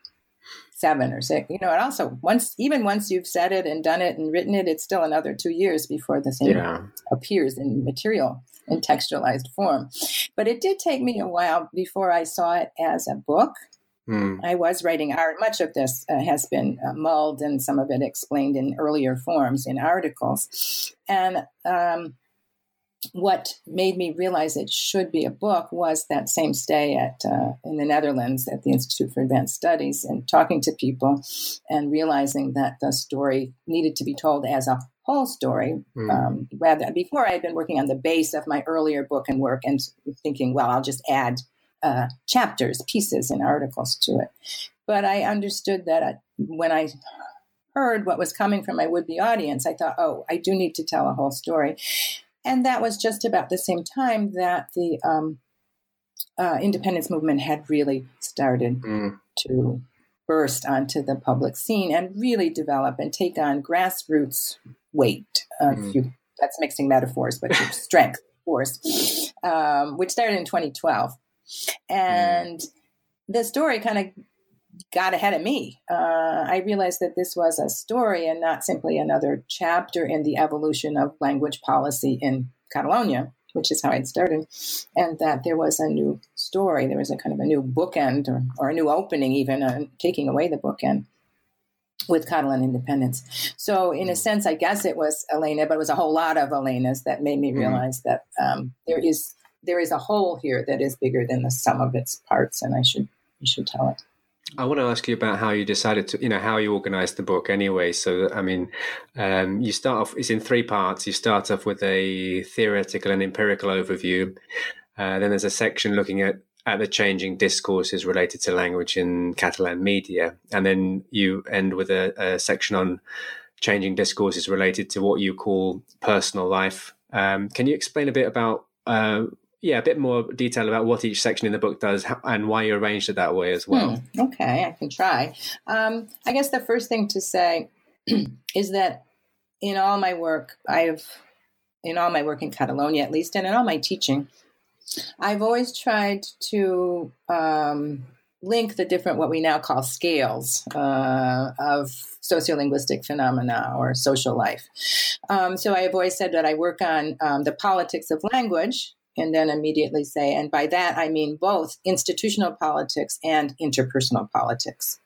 seven or six. You know, and also once, even once you've said it and done it and written it, it's still another two years before the thing yeah. appears in material in textualized form. But it did take me a while before I saw it as a book. Mm. I was writing art. Much of this uh, has been uh, mulled and some of it explained in earlier forms in articles. And um, what made me realize it should be a book was that same stay at uh, in the Netherlands at the Institute for Advanced Studies and talking to people and realizing that the story needed to be told as a whole story. Mm. Um, rather, before I had been working on the base of my earlier book and work and thinking, well, I'll just add uh, chapters, pieces, and articles to it. But I understood that I, when I heard what was coming from my would be audience, I thought, oh, I do need to tell a whole story. And that was just about the same time that the um, uh, independence movement had really started mm. to burst onto the public scene and really develop and take on grassroots weight. Uh, mm. you, that's mixing metaphors, but <laughs> strength, force, um, which started in 2012. And mm. the story kind of got ahead of me. Uh, I realized that this was a story and not simply another chapter in the evolution of language policy in Catalonia, which is how I'd started, and that there was a new story. There was a kind of a new bookend or, or a new opening, even uh, taking away the bookend with Catalan independence. So, in a mm. sense, I guess it was Elena, but it was a whole lot of Elenas that made me mm-hmm. realize mm-hmm. that um, there is there is a whole here that is bigger than the sum of its parts, and I should you should tell it. I want to ask you about how you decided to, you know, how you organized the book anyway. So, I mean, um, you start off, it's in three parts. You start off with a theoretical and empirical overview. Uh, then there's a section looking at at the changing discourses related to language in Catalan media. And then you end with a, a section on changing discourses related to what you call personal life. Um, can you explain a bit about, uh, yeah, a bit more detail about what each section in the book does and why you arranged it that way as well? Hmm, okay, I can try. Um, I guess the first thing to say <clears throat> is that in all my work, I've, in all my work in Catalonia at least, and in all my teaching, I've always tried to um, link the different, what we now call scales uh, of sociolinguistic phenomena or social life. Um, so I have always said that I work on um, the politics of language, and then immediately say, and by that I mean both institutional politics and interpersonal politics.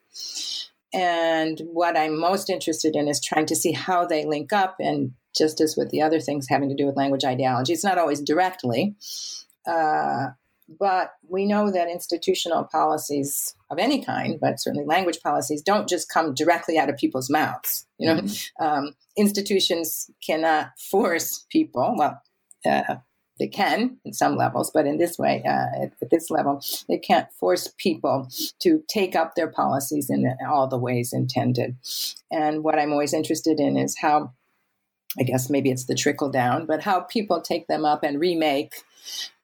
And what I'm most interested in is trying to see how they link up, and just as with the other things having to do with language ideology, it's not always directly, uh, but we know that institutional policies of any kind, but certainly language policies, don't just come directly out of people's mouths. You know, mm-hmm. um, institutions cannot force people. Well, uh, they can in some levels, but in this way, uh, at, at, this level, they can't force people to take up their policies in all the ways intended. And what I'm always interested in is how, I guess maybe it's the trickle down, but how people take them up and remake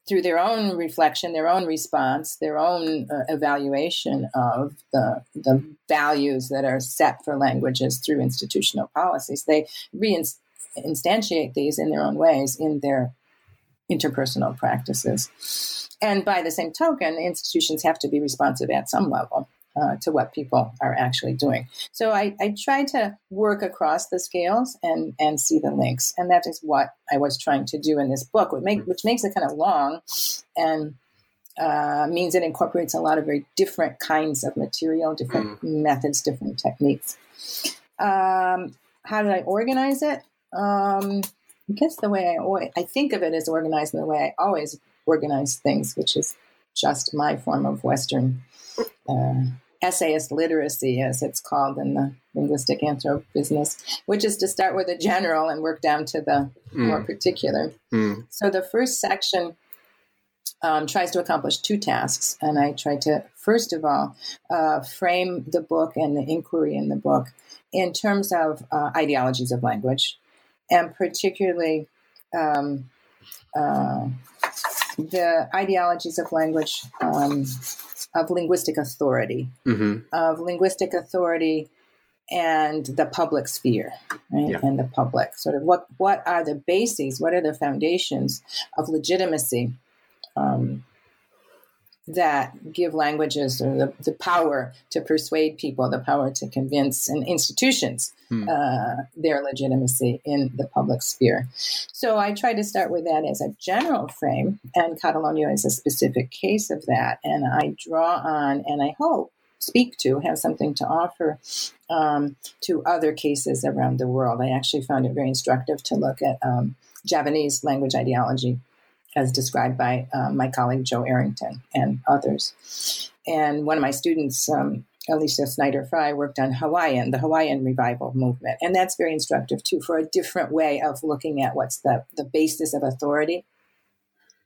through their own reflection, their own response, their own uh, evaluation of the, the values that are set for languages through institutional policies. They reinstantiate these in their own ways in their interpersonal practices. And by the same token, institutions have to be responsive at some level. Uh, to what people are actually doing. So I, I try to work across the scales and, and see the links. And that is what I was trying to do in this book, which, make, which makes it kind of long and uh, means it incorporates a lot of very different kinds of material, different mm. methods, different techniques. Um, how did I organize it? Um, I guess the way I always, I think of it as organized in the way I always organize things, which is just my form of Western uh, essayist literacy, as it's called in the linguistic anthro business, which is to start with a general and work down to the mm. more particular. Mm. So the first section um, tries to accomplish two tasks, and I try to first of all uh, frame the book and the inquiry in the book in terms of uh, ideologies of language and particularly um, uh, the ideologies of language, um, of linguistic authority, mm-hmm. of linguistic authority and the public sphere right? yeah. and the public sort of what what are the bases what are the foundations of legitimacy um, that give languages the, the power to persuade people, the power to convince and institutions hmm. uh, their legitimacy in the public sphere. So I try to start with that as a general frame, and Catalonia is a specific case of that. And I draw on, and I hope speak to, have something to offer um, to other cases around the world. I actually found it very instructive to look at um, Javanese language ideology as described by um, my colleague Joel Errington and others. And one of my students, um, Alicia Snyder Frey, worked on Hawaiian, the Hawaiian revival movement. And that's very instructive too for a different way of looking at what's the, the basis of authority,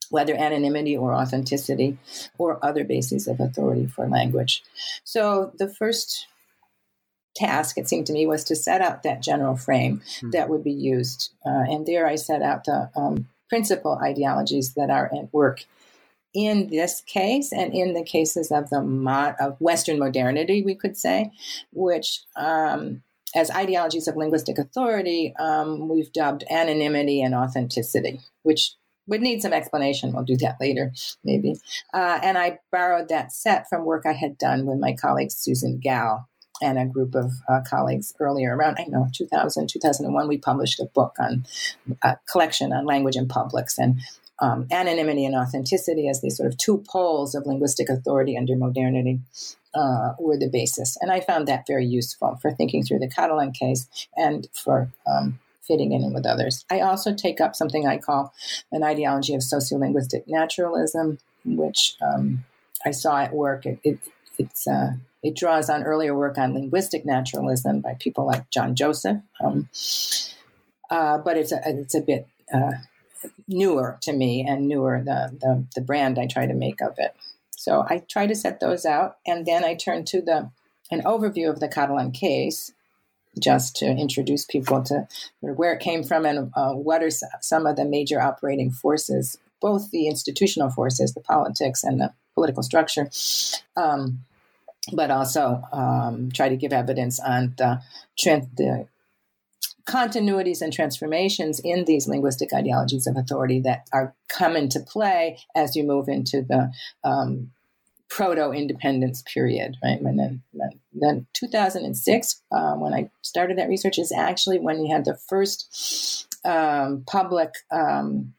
whether anonymity or authenticity or other bases of authority for language. So the first task, it seemed to me, was to set out that general frame mm-hmm. that would be used. Uh, and there I set out the um, principal ideologies that are at work in this case and in the cases of the mo- of Western modernity, we could say, which um, as ideologies of linguistic authority, um, we've dubbed anonymity and authenticity, which would need some explanation. We'll do that later, maybe. Uh, and I borrowed that set from work I had done with my colleague Susan Gal and a group of uh, colleagues earlier around, I know, 2000, 2001, we published a book on a collection on language and publics and um, anonymity and authenticity as these sort of two poles of linguistic authority under modernity uh, were the basis. And I found that very useful for thinking through the Catalan case and for um, fitting in with others. I also take up something I call an ideology of sociolinguistic naturalism, which um, I saw at work. It, it, it's uh, it draws on earlier work on linguistic naturalism by people like John Joseph, um, uh, but it's a, it's a bit uh, newer to me and newer the, the, the brand I try to make of it. So I try to set those out, and then I turn to the an overview of the Catalan case, just to introduce people to where it came from and uh, what are some of the major operating forces, both the institutional forces, the politics, and the political structure. Um, but also um, try to give evidence on the, the continuities and transformations in these linguistic ideologies of authority that are come into play as you move into the um, proto-independence period, right? When then, then 2006, uh, when I started that research, is actually when we had the first um, public um,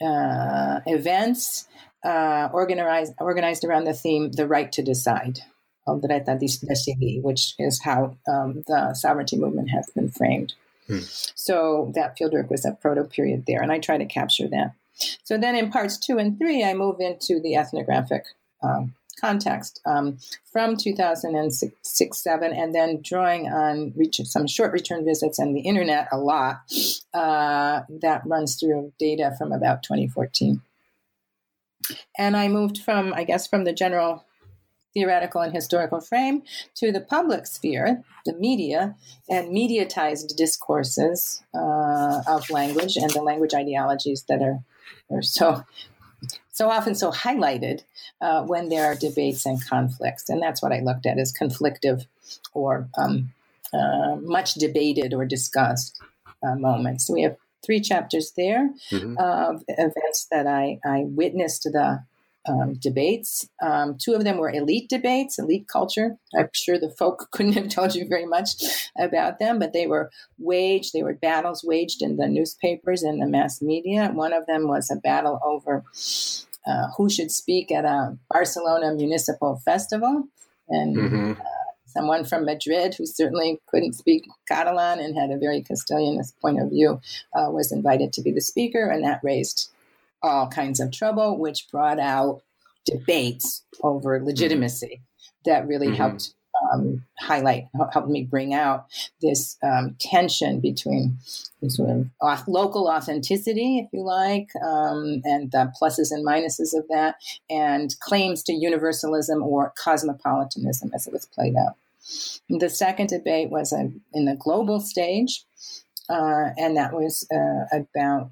uh, events uh, organized organized around the theme "the right to decide." Of Dret a Decidir, which is how um, the sovereignty movement has been framed. Hmm. So that fieldwork was a proto period there, and I try to capture that. So then in parts two and three, I move into the ethnographic um, context um, from 2006 7, and then drawing on some short return visits and the internet a lot. uh, that runs through data from about 2014. And I moved from, I guess, from the general theoretical and historical frame to the public sphere, the media, and mediatized discourses uh, of language and the language ideologies that are, are so so often so highlighted uh, when there are debates and conflicts. And that's what I looked at as conflictive or um, uh, much debated or discussed uh, moments. So we have three chapters there mm-hmm. of events that I, I witnessed the um, debates. Um, two of them were elite debates, elite culture. I'm sure the folk <laughs> couldn't have told you very much about them, but they were waged, they were battles waged in the newspapers and the mass media. One of them was a battle over uh, who should speak at a Barcelona municipal festival. And mm-hmm. uh, someone from Madrid who certainly couldn't speak Catalan and had a very Castilianist point of view uh, was invited to be the speaker, and that raised all kinds of trouble, which brought out debates over legitimacy that really mm-hmm. helped um, highlight, helped me bring out this um, tension between sort of off, local authenticity, if you like, um, and the pluses and minuses of that, and claims to universalism or cosmopolitanism as it was played out. The second debate was a, in the global stage, uh, and that was uh, about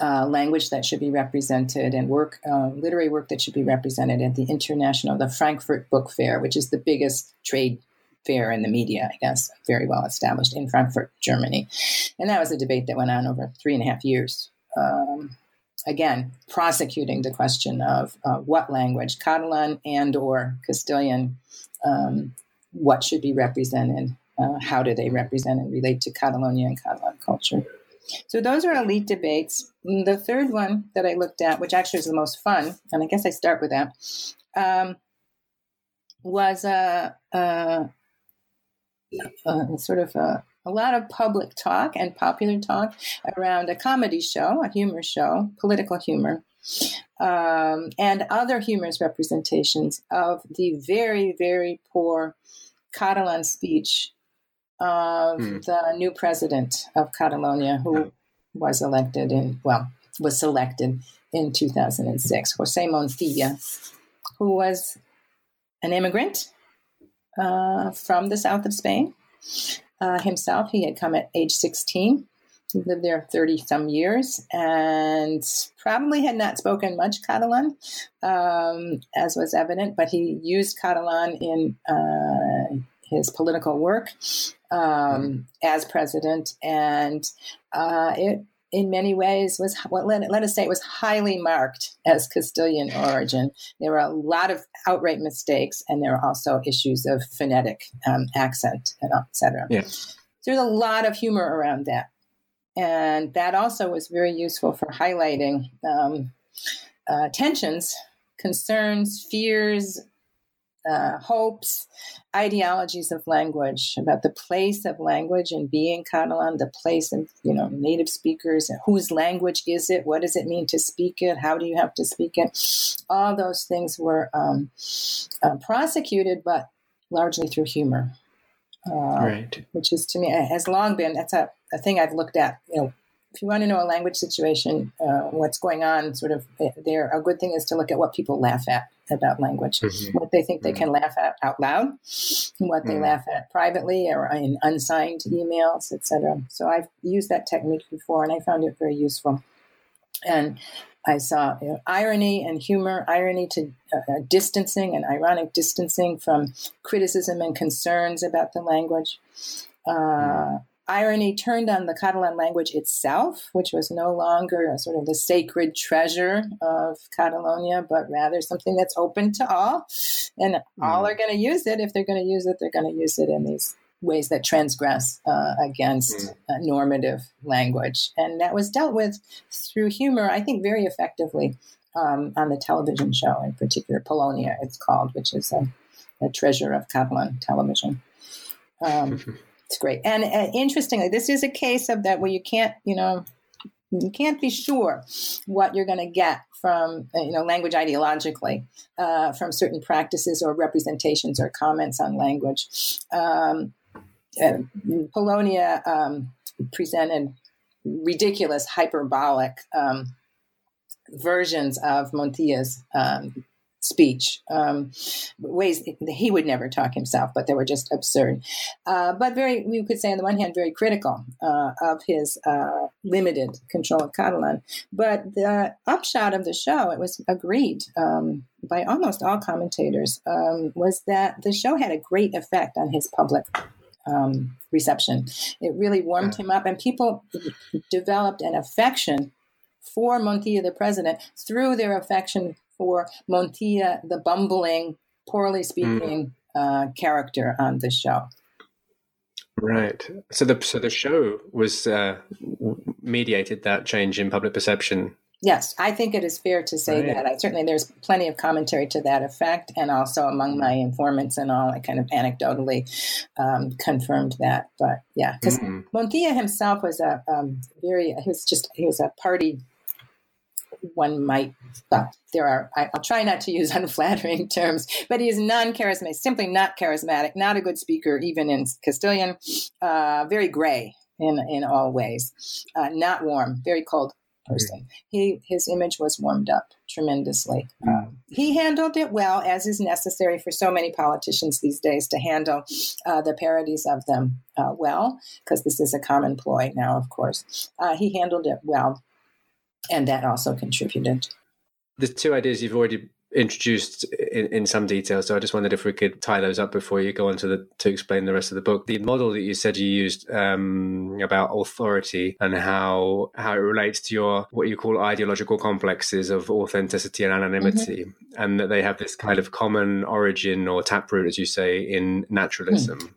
uh, language that should be represented and work, uh, literary work that should be represented at the international, the Frankfurt Book Fair, which is the biggest trade fair in the media, I guess, very well established in Frankfurt, Germany. And that was a debate that went on over three and a half years. Um, again, prosecuting the question of uh, what language, Catalan and or Castilian, um, what should be represented, uh, how do they represent and relate to Catalonia and Catalan culture. So those are elite debates. The third one that I looked at, which actually was the most fun, and I guess I start with that, um, was a, a, a, sort of a, a lot of public talk and popular talk around a comedy show, a humor show, political humor, um, and other humorous representations of the very, very poor Catalan speech of mm. the new president of Catalonia, who was elected in, well, was selected in 2006, Jose Montilla, who was an immigrant uh, from the south of Spain. Uh, himself, he had come at age 16. He lived there 30 some years and probably had not spoken much Catalan, um, as was evident, but he used Catalan in uh, his political work um, mm-hmm. as president, and uh, it in many ways was what let, let, us say it was highly marked as Castilian origin. There were a lot of outright mistakes, and there were also issues of phonetic um, accent, and etc. Yeah. There's a lot of humor around that, and that also was very useful for highlighting um, uh, tensions, concerns, fears, uh, hopes, ideologies of language, about the place of language in being Catalan, the place of you know native speakers, whose language is it? What does it mean to speak it? How do you have to speak it? All those things were um, uh, prosecuted, but largely through humor, uh, right? Which is to me has long been that's a, a thing I've looked at. You know, if you want to know a language situation, uh, what's going on, sort of eh, there, a good thing is to look at what people laugh at about language, mm-hmm. what they think they mm-hmm. can laugh at out loud, what they mm-hmm. laugh at privately or in unsigned emails, etc. So I've used that technique before, and I found it very useful. And I saw you know, irony and humor, irony to uh, uh distancing and ironic distancing from criticism and concerns about the language. Uh, mm-hmm irony turned on the Catalan language itself, which was no longer a sort of the sacred treasure of Catalonia, but rather something that's open to all. And mm. all are going to use it. If they're going to use it, they're going to use it in these ways that transgress uh, against mm. normative language. And that was dealt with through humor, I think, very effectively um, on the television show, in particular, Polonia, it's called, which is a, a treasure of Catalan television. Um, <laughs> It's great. And uh, interestingly, this is a case of that where you can't, you know, you can't be sure what you're going to get from uh, you know language ideologically uh, from certain practices or representations or comments on language. Um, uh, Polonia um, presented ridiculous, hyperbolic um, versions of Montilla's um, speech, um, ways he would never talk himself, but they were just absurd. Uh, but very, we could say on the one hand, very critical uh, of his uh, limited control of Catalan. But the upshot of the show, it was agreed um, by almost all commentators, um, was that the show had a great effect on his public. Um, reception. It really warmed him up, and people developed an affection for Montilla, the president, through their affection for Montilla, the bumbling, poorly speaking mm. uh, character on the show. Right. So the so the show was uh, mediated that change in public perception. Yes, I think it is fair to say right. that. I certainly there's plenty of commentary to that effect, and also among my informants and all, I kind of anecdotally um, confirmed that. But yeah, because mm-hmm. Montilla himself was a um, very he was just he was a party one might, well, there are, I, will try not to use <laughs> unflattering terms, but he is non charismatic, simply not charismatic, not a good speaker, even in Castilian, uh, very gray in, in all ways, uh, not warm, very cold person. He, his image was warmed up tremendously. Um, he handled it well, as is necessary for so many politicians these days to handle uh, the parodies of them uh, well, because this is a common ploy now, of course. Uh, he handled it well and that also contributed. The two ideas you've already introduced in, in some detail, so I just wondered if we could tie those up before you go on to the to explain the rest of the book. The model that you said you used um, about authority and how how it relates to your what you call ideological complexes of authenticity and anonymity, mm-hmm. and that they have this kind of common origin or taproot, as you say, in naturalism. Mm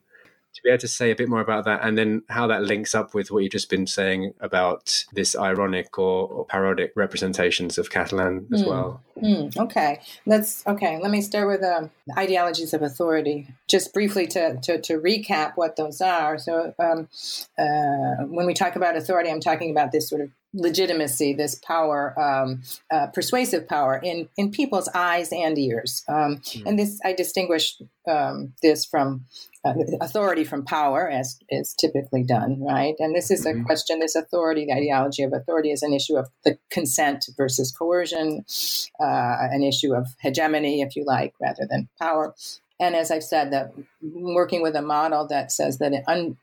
to be able to say a bit more about that and then how that links up with what you've just been saying about this ironic or, or parodic representations of Catalan as mm. well. Mm. Okay, let's okay. Let me start with um, ideologies of authority. Just briefly to, to, to recap what those are. So, um, uh, when we talk about authority, I'm talking about this sort of legitimacy, this power, um, uh, persuasive power in, in people's eyes and ears. Um, mm. And this, I distinguish um, this from uh, authority from power, as is typically done, right? And this is a mm-hmm. question, this authority, the ideology of authority is an issue of the consent versus coercion, uh, an issue of hegemony, if you like, rather than power. And as I've said, that working with a model that says that un-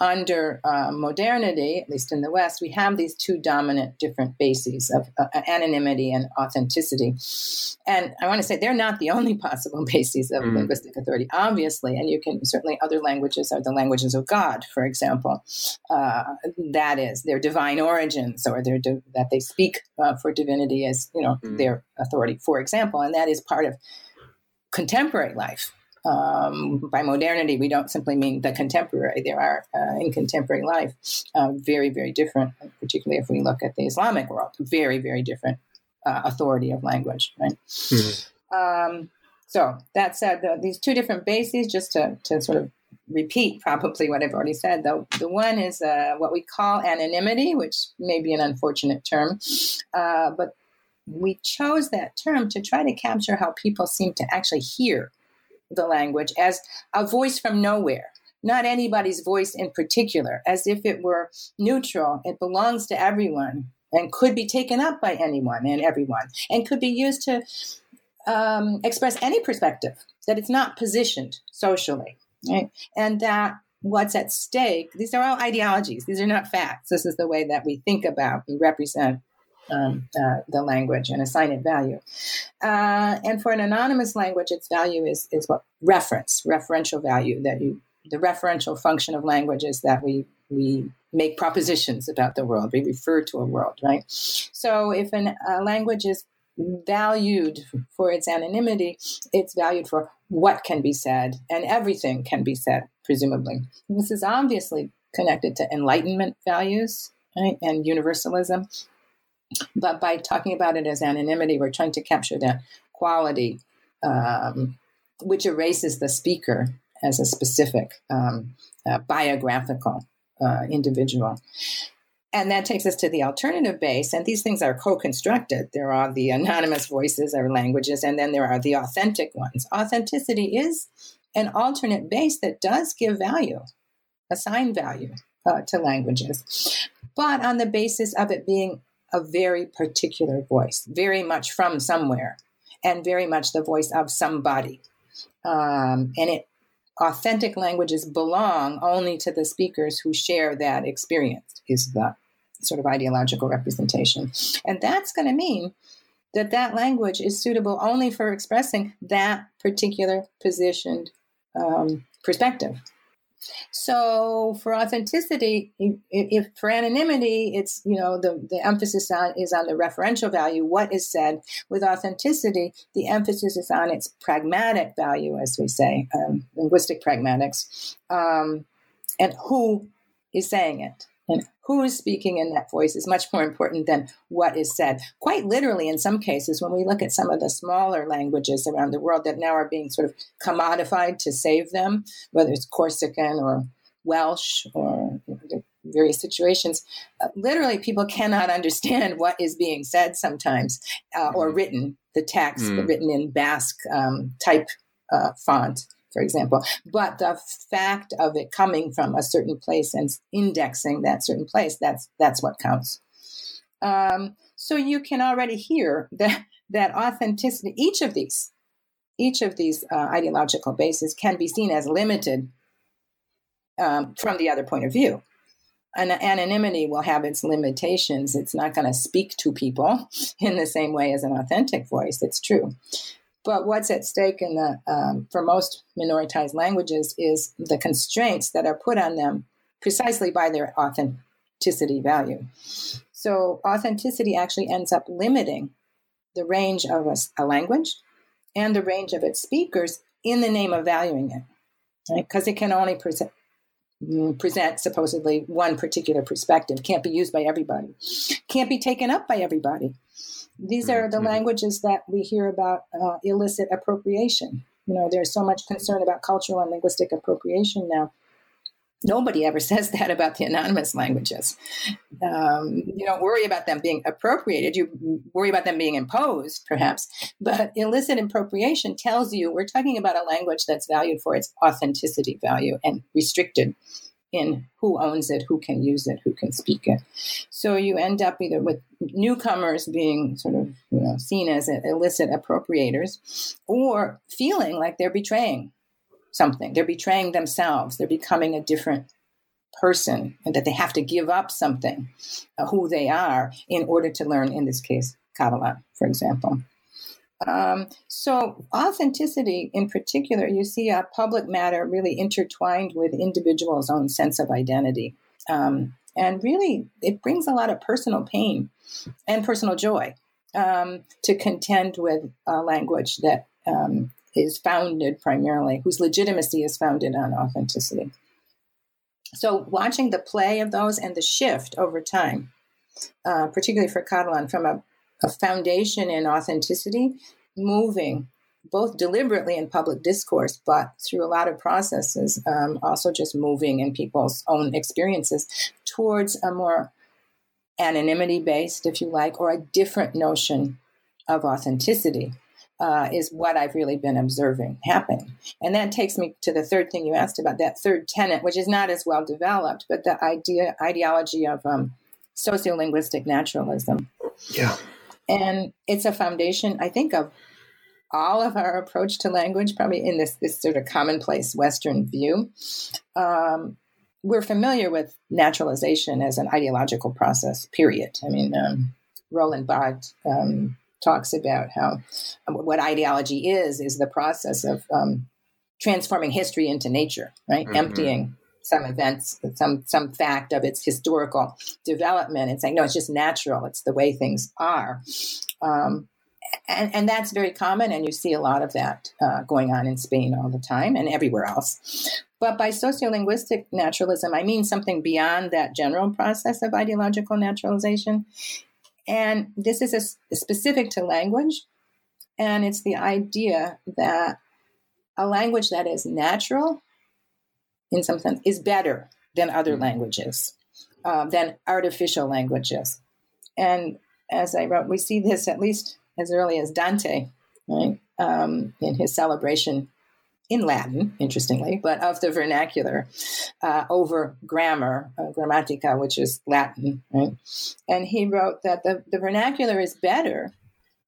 under uh, modernity, at least in the West, we have these two dominant different bases of uh, anonymity and authenticity. And I want to say they're not the only <laughs> possible bases of mm. linguistic authority, obviously. And you can certainly, other languages are the languages of God, for example. Uh, that is their divine origins or their di- that they speak uh, for divinity as, you know, mm. their authority, for example. And that is part of contemporary life um, by modernity, we don't simply mean the contemporary. There are, uh, in contemporary life, uh, very, very different, particularly if we look at the Islamic world, very, very different uh, authority of language, right? Mm-hmm. Um, so that said, the, these two different bases, just to, to sort of repeat probably what I've already said, though, the one is uh, what we call anonymity, which may be an unfortunate term, uh, but we chose that term to try to capture how people seem to actually hear the language as a voice from nowhere, not anybody's voice in particular, as if it were neutral. It belongs to everyone and could be taken up by anyone and everyone and could be used to um, express any perspective, that it's not positioned socially. Right? And that what's at stake, these are all ideologies, these are not facts. This is the way that we think about, we represent um, uh, the language and assign it value. Uh, and for an anonymous language, its value is is what reference, referential value. That you, the referential function of language is that we we make propositions about the world. We refer to a world, right? So if a uh, language is valued for its anonymity, it's valued for what can be said, and everything can be said, presumably. This is obviously connected to Enlightenment values right? and universalism. But by talking about it as anonymity, we're trying to capture that quality, um, which erases the speaker as a specific um, uh, biographical uh, individual. And that takes us to the alternative base. And these things are co constructed. There are the anonymous voices or languages, and then there are the authentic ones. Authenticity is an alternate base that does give value, assign value uh, to languages. but on the basis of it being a very particular voice, very much from somewhere, and very much the voice of somebody. Um, and it authentic languages belong only to the speakers who share that experience. Is the sort of ideological representation, and that's going to mean that that language is suitable only for expressing that particular positioned um, perspective. So for authenticity, if, for anonymity, it's you know the the emphasis on is on the referential value, what is said. With authenticity, the emphasis is on its pragmatic value, as we say, um, linguistic pragmatics, um, and who is saying it. And who is speaking in that voice is much more important than what is said. Quite literally, in some cases, when we look at some of the smaller languages around the world that now are being sort of commodified to save them, whether it's Corsican or Welsh or various situations, uh, literally people cannot understand what is being said sometimes uh, or mm-hmm. written, the text mm. written in Basque um, type uh, font for example. But the fact of it coming from a certain place and indexing that certain place, that's that's what counts. Um, so you can already hear that that authenticity. Each of these, each of these uh, ideological bases can be seen as limited um, from the other point of view. An anonymity will have its limitations. It's not going to speak to people <laughs> in the same way as an authentic voice. It's true. But what's at stake in the um, for most minoritized languages is the constraints that are put on them precisely by their authenticity value. So authenticity actually ends up limiting the range of a, a language and the range of its speakers in the name of valuing it, Because right? it can only present mm, present supposedly one particular perspective can't be used by everybody can't be taken up by everybody these are the mm-hmm. languages that we hear about uh, illicit appropriation. You know, there's so much concern about cultural and linguistic appropriation now. Nobody ever <laughs> says that about the anonymous languages. Um, you don't worry about them being appropriated. You worry about them being imposed, perhaps. But illicit appropriation tells you we're talking about a language that's valued for its authenticity value and restricted in who owns it, who can use it, who can speak it. So you end up either with newcomers being sort of you know, seen as illicit appropriators or feeling like they're betraying something. They're betraying themselves. They're becoming a different person and that they have to give up something, uh, who they are, in order to learn, in this case, Catalan, for example. Um, so, authenticity in particular, you see a public matter really intertwined with individuals' own sense of identity. Um, and really, it brings a lot of personal pain and personal joy um, to contend with a language that um, is founded primarily, whose legitimacy is founded on authenticity. So, watching the play of those and the shift over time, uh, particularly for Catalan, from a a foundation in authenticity, moving both deliberately in public discourse, but through a lot of processes, um, also just moving in people's own experiences towards a more anonymity based, if you like, or a different notion of authenticity. Uh, is what I've really been observing happen. And that takes me to the third thing you asked about, that third tenet, which is not as well developed, but the idea ideology of um, sociolinguistic naturalism. Yeah. And it's a foundation, I think, of all of our approach to language, probably in this, this sort of commonplace Western view. Um, we're familiar with naturalization as an ideological process, period. I mean, um, Roland Barthes um, talks about how um, what ideology is, is the process of um, transforming history into nature, right? Mm-hmm. Emptying some events, some some fact of its historical development, and saying no, it's just natural. It's the way things are, um, and and that's very common, and you see a lot of that uh, going on in Spain all the time and everywhere else. But by sociolinguistic naturalism, I mean something beyond that general process of ideological naturalization, and this is a, specific to language, and it's the idea that a language that is natural in some sense, is better than other mm-hmm. languages, uh, than artificial languages. And as I wrote, we see this at least as early as Dante, right, um, in his celebration in Latin, interestingly, but of the vernacular uh, over grammar, uh, grammatica, which is Latin, right? And he wrote that the, the vernacular is better.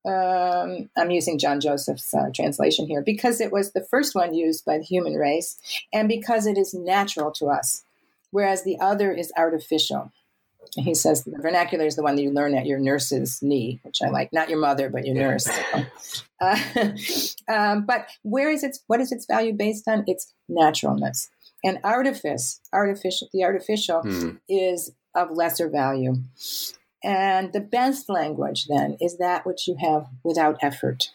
Um, I'm using John Joseph's uh, translation here because it was the first one used by the human race and because it is natural to us, whereas the other is artificial he says the vernacular is the one that you learn at your nurse's knee, which I like. Not your mother, but your nurse. uh, <laughs> um, but where is its what is its value based on? Its naturalness and artifice. Artificial, the artificial hmm. is of lesser value. And the best language then is that which you have without effort.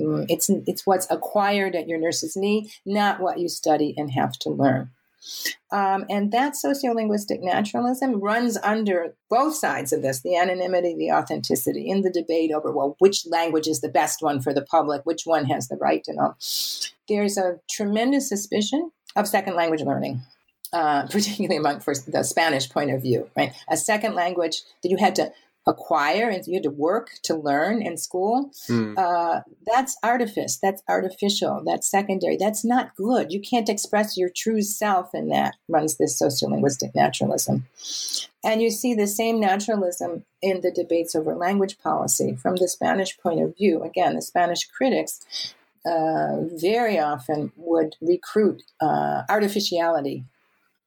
Mm, it's it's what's acquired at your nurse's knee, not what you study and have to learn. Um, and that sociolinguistic naturalism runs under both sides of this the anonymity, the authenticity, in the debate over, well, which language is the best one for the public, which one has the right to know. There's a tremendous suspicion of second language learning. Uh, <laughs> particularly among for the Spanish point of view, right? A second language that you had to acquire and you had to work to learn in school mm. uh, that's artifice that's artificial that's secondary that's not good you can't express your true self in that runs this sociolinguistic naturalism and you see the same naturalism in the debates over language policy from the spanish point of view again the spanish critics uh, very often would recruit uh, artificiality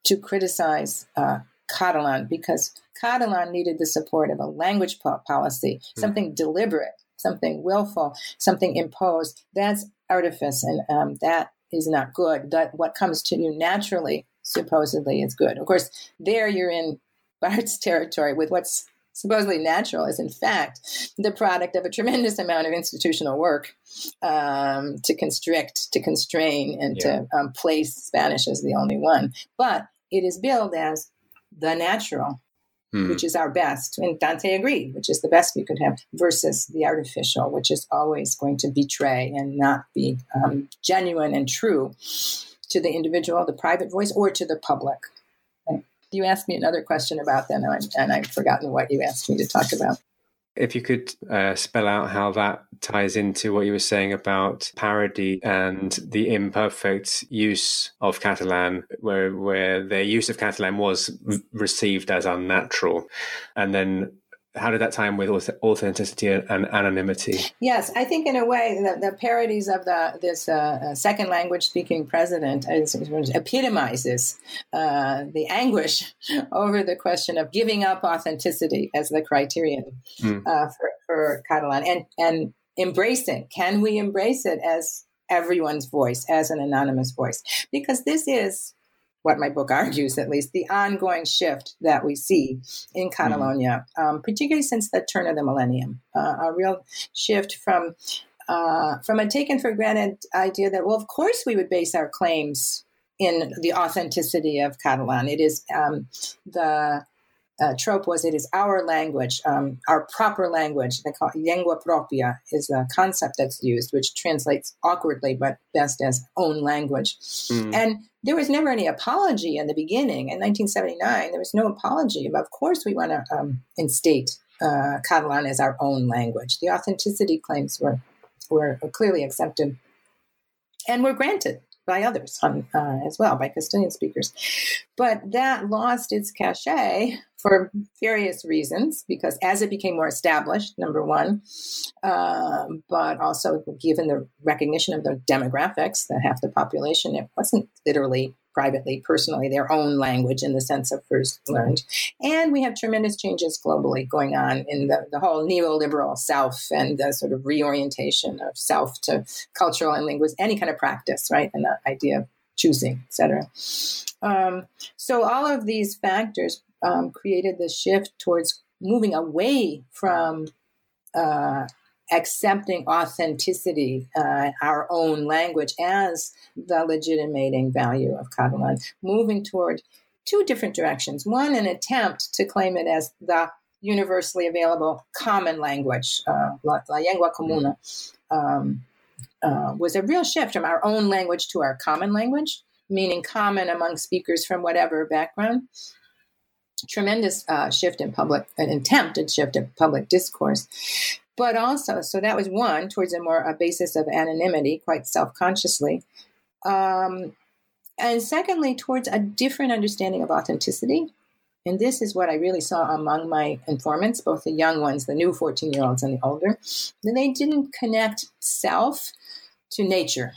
to criticize uh, Catalan because Catalan needed the support of a language policy, hmm. something mm. deliberate, something willful, something imposed. That's artifice, and um, that is not good. That what comes to you naturally, supposedly, is good. Of course, there you're in <laughs> Barthes' territory with what's supposedly natural is in fact the product of a tremendous amount of institutional work um, to constrict, to constrain, and yeah. to um, place Spanish as the only one. But it is billed as the natural, hmm. which is our best. And Dante agreed, which is the best we could have, versus the artificial, which is always going to betray and not be um, genuine and true to the individual, the private voice, or to the public. You asked me another question about them, and I've forgotten what you asked me to talk about. If you could uh, spell out how that ties into what you were saying about parody and the imperfect use of Catalan, where where their use of Catalan was received as unnatural, and then how did that tie in with authenticity and anonymity? Yes, I think in a way the, the parodies of the this uh, uh second language speaking president epitomizes uh, the anguish <laughs> over the question of giving up authenticity as the criterion mm. uh, for, for Catalan and and embracing. Can we embrace it as everyone's voice, as an anonymous voice? Because this is what my book <laughs> argues, at least, the ongoing shift that we see in mm-hmm. Catalonia, mm-hmm. um, particularly since the turn of the millennium, uh, a real shift from uh, from a taken for granted idea that, well, of course, we would base our claims in the authenticity of Catalan. It is um, the uh, trope was it is our language, um, our proper language. They call it lengua propia is a concept that's used, which translates awkwardly but best as own language. Mm. And there was never any apology in the beginning. In 1979, there was no apology. Of course, we want to um, instate uh, Catalan as our own language. The authenticity claims were were clearly accepted and were granted by others on, uh, as well, by Castilian speakers. But that lost its cachet for various reasons, because as it became more established, number one, uh, but also given the recognition of the demographics, that half the population, it wasn't literally privately, personally, their own language in the sense of first learned. And we have tremendous changes globally going on in the, the whole neoliberal self and the sort of reorientation of self to cultural and linguistic, any kind of practice, right? And the idea of choosing, etc. Um, so all of these factors um, created the shift towards moving away from uh, accepting authenticity, uh, our own language, as the legitimating value of Catalan, moving toward two different directions. One, an attempt to claim it as the universally available common language, uh, la, la, lengua comuna, um, uh, was a real shift from our own language to our common language, meaning common among speakers from whatever background. Tremendous uh, shift in public, an attempted shift in public discourse but also, so that was one towards a more a basis of anonymity, quite self consciously. Um, and secondly, towards a different understanding of authenticity. And this is what I really saw among my informants, both the young ones, the new 14 year olds, and the older. That they didn't connect self to nature.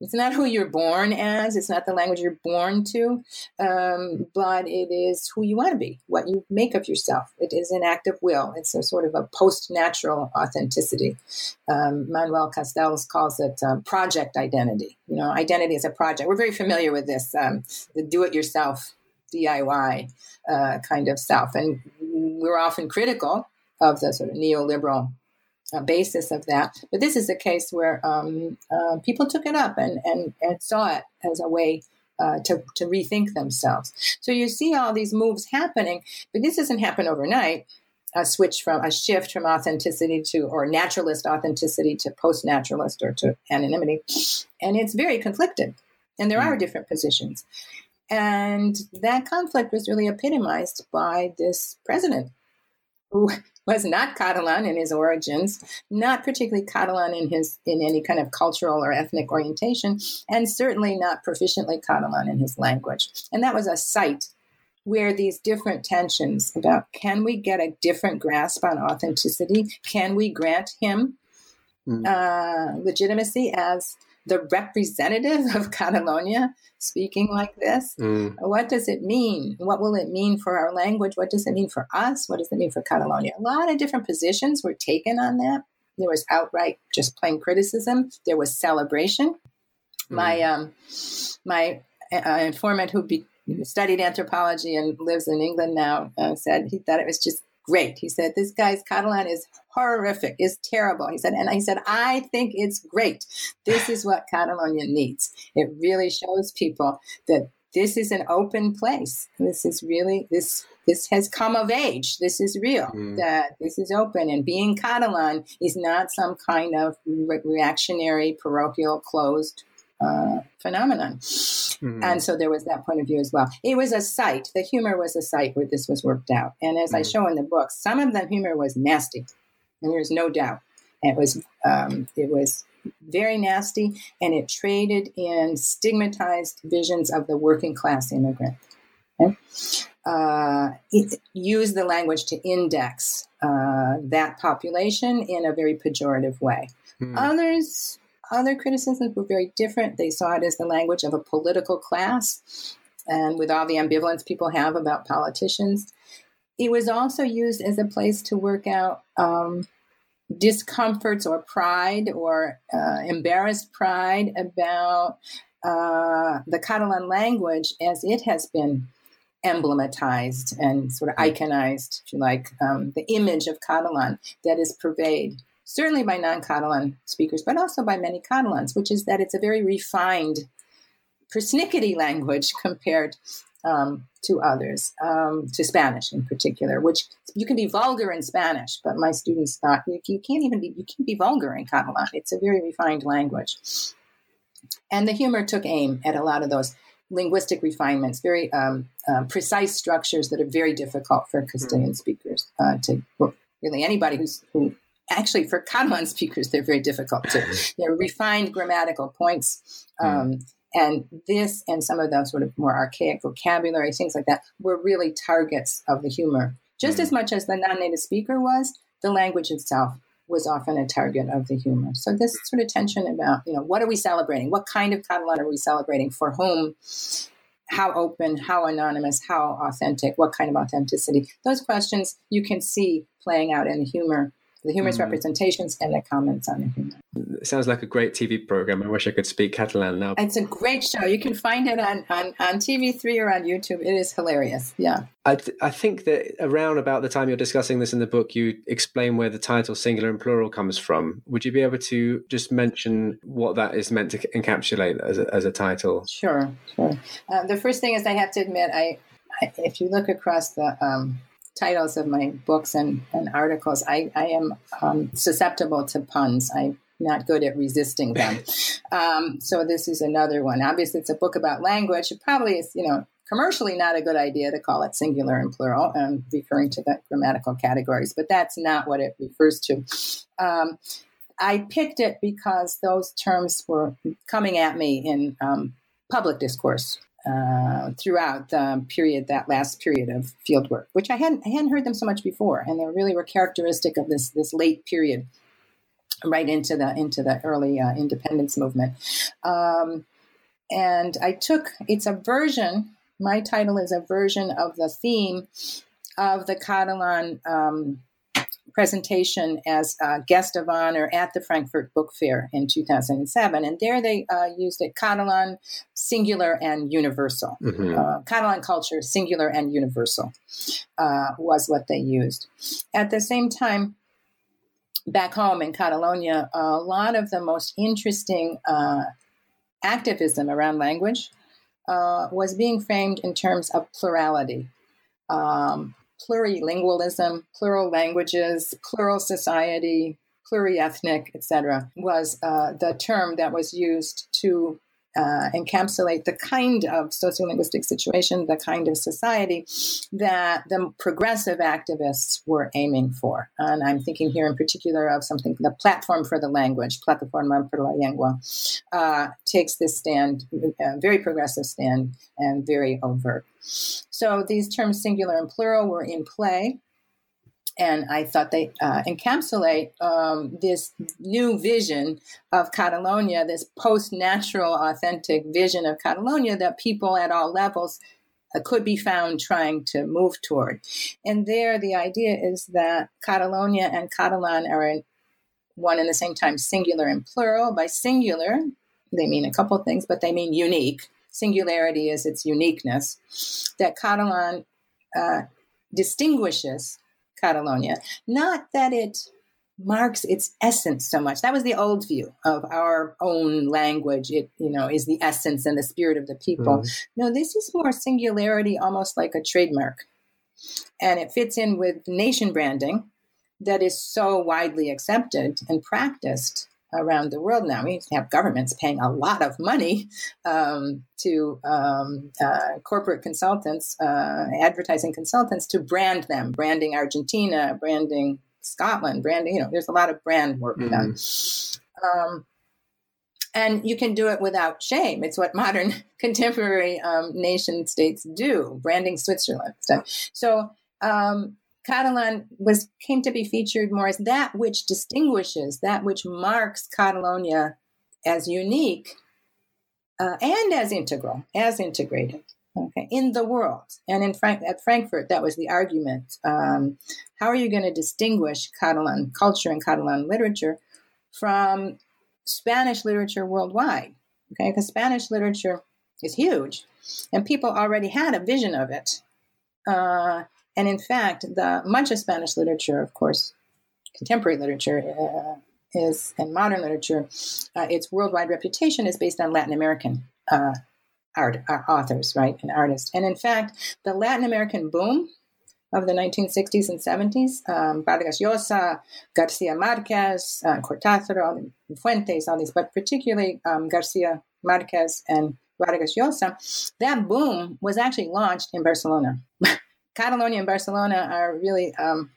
It's not who you're born as, it's not the language you're born to, um, but it is who you want to be, what you make of yourself. It is an act of will. It's a sort of a post natural authenticity. Um, Manuel Castells calls it um, project identity. You know, identity is a project. We're very familiar with this, um, the do it yourself, DIY uh, kind of self. And we're often critical of the sort of neoliberal uh, basis of that. But this is a case where um, uh, people took it up and, and, and saw it as a way uh, to, to rethink themselves. So you see all these moves happening, but this doesn't happen overnight. A switch from a shift from authenticity to or naturalist authenticity to post naturalist or to anonymity. And it's very conflicted. And there are hmm. different positions. And that conflict was really epitomized by this president who <laughs> was not Catalan in his origins, not particularly Catalan in his in any kind of cultural or ethnic orientation, and certainly not proficiently Catalan in his language. And that was a site where these different tensions about can we get a different grasp on authenticity? Can we grant him mm. uh, legitimacy as the representative of Catalonia speaking like this? Mm. What does it mean? What will it mean for our language? What does it mean for us? What does it mean for Catalonia? A lot of different positions were taken on that. There was outright just plain criticism. There was celebration. Mm. My um, my uh, informant who be, studied anthropology and lives in England now uh, said he thought it was just great. He said, This guy's Catalan is horrific, is terrible. He said, and I said, I think it's great. This is what Catalonia needs. It really shows people that this is an open place. This is really this this has come of age. This is real. Mm. That this is open, and being Catalan is not some kind of re- reactionary, parochial, closed uh, phenomenon. Mm-hmm. And so there was that point of view as well. It was a site. The humor was a site where this was worked out. And as mm-hmm. I show in the book, some of the humor was nasty, and there's no doubt. It was um, it was very nasty, and it traded in stigmatized visions of the working class immigrant. Okay? Uh, it used the language to index uh, that population in a very pejorative way. Mm. Others other criticisms were very different. They saw it as the language of a political class, and with all the ambivalence people have about politicians. It was also used as a place to work out um, discomforts or pride or uh, embarrassed pride about uh, the Catalan language as it has been emblematized and sort of iconized, if you like, um, the image of Catalan that is pervade certainly by non Catalan speakers, but also by many Catalans, which is that it's a very refined, persnickety language <laughs> compared um, to others, um, to Spanish in particular, which you can be vulgar in Spanish, but my students thought you, you can't even be, you can't be vulgar in Catalan. It's a very refined language. And the humor took aim at a lot of those linguistic refinements, very um, uh, precise structures that are very difficult for Castilian mm. speakers uh, to, really anybody who's, who actually for Catalan speakers, they're very difficult to. <laughs> They're refined grammatical points. Hmm. Um, mm. And this and some of the sort of more archaic vocabulary, things like that, were really targets of the humor. Just mm. as much as the non native speaker was, the language itself was often a target of the humor. So this sort of tension about, you know, what are we celebrating? What kind of Catalan are we celebrating? For whom? How open, how anonymous, how authentic, what kind of authenticity? Those questions you can see playing out in the humor the humorous mm. representations and the comments on the humor. It sounds like a great TV program. I wish I could speak Catalan now. It's a great show. You can find it on, on, on TV3 or on YouTube. It is hilarious. Yeah. I, th- I think that around about the time you're discussing this in the book, you explain where the title singular and plural comes from. Would you be able to just mention what that is meant to encapsulate as a, as a title? Sure, sure. Uh, the first thing is I have to admit, I, I if you look across the um, titles of my books and, and articles, I, I am um, susceptible to puns. I'm not good at resisting them. <laughs> um, so this is another one. Obviously, it's a book about language. It probably is, you know, commercially not a good idea to call it singular and plural, um, referring to the grammatical categories, but that's not what it refers to. Um, I picked it because those terms were coming at me in um, public discourse uh, throughout the period, that last period of fieldwork, which I hadn't, I hadn't heard them so much before, and they really were characteristic of this this late period, right into the into the early uh, independence movement. Um, and I took it's a version. My title is a version of the theme of the Catalan um, presentation as a guest of honor at the Frankfurt Book Fair in 2007. And there they uh, used it Catalan, singular, and universal. Mm-hmm. Uh, Catalan culture, singular and universal, uh, was what they used. At the same time, back home in Catalonia, a lot of the most interesting uh, activism around language uh, was being framed in terms of plurality. Um, plurilingualism, plural languages, plural society, pluriethnic, etc., was uh, the term that was used to uh, encapsulate the kind of sociolinguistic situation, the kind of society that the progressive activists were aiming for. And I'm thinking here in particular of something, the Platform for the Language, Plataforma per la Llengua, uh, takes this stand, very progressive stand, and very overt. So these terms singular and plural were in play and I thought they uh, encapsulate um, this new vision of Catalonia, this post-natural, authentic vision of Catalonia that people at all levels uh, could be found trying to move toward. And there, the idea is that Catalonia and Catalan are in one and the same time singular and plural. By singular, they mean a couple things, but they mean unique. Singularity is its uniqueness. That Catalan uh, distinguishes Catalonia. Not that it marks its essence so much. That was the old view of our own language. It, you know, is the essence and the spirit of the people. Mm. No, this is more singularity, almost like a trademark. And it fits in with nation branding that is so widely accepted and practiced around the world now. We have governments paying a lot of money um, to um, uh, corporate consultants, uh, advertising consultants, to brand them, branding Argentina, branding Scotland, branding, you know, there's a lot of brand work mm-hmm. done. Um, and you can do it without shame. It's what modern <laughs> contemporary um, nation states do, branding Switzerland. So, so um, Catalan was came to be featured more as that which distinguishes, that which marks Catalonia as unique uh, and as integral, as integrated. Okay, in the world, and in Frank- at Frankfurt, that was the argument. Um, how are you going to distinguish Catalan culture and Catalan literature from Spanish literature worldwide? Okay, because Spanish literature is huge, and people already had a vision of it. Uh, and in fact, the much of Spanish literature, of course, contemporary literature uh, is and modern literature, uh, its worldwide reputation is based on Latin American uh, art uh, authors, right, and artists. And in fact, the Latin American boom of the 1960s and 70s, um, Vargas Llosa, Garcia Marquez, uh, Cortázar, Fuentes, all these, but particularly um, Garcia Marquez and Vargas Llosa, that boom was actually launched in Barcelona. <laughs> Catalonia and Barcelona are really um,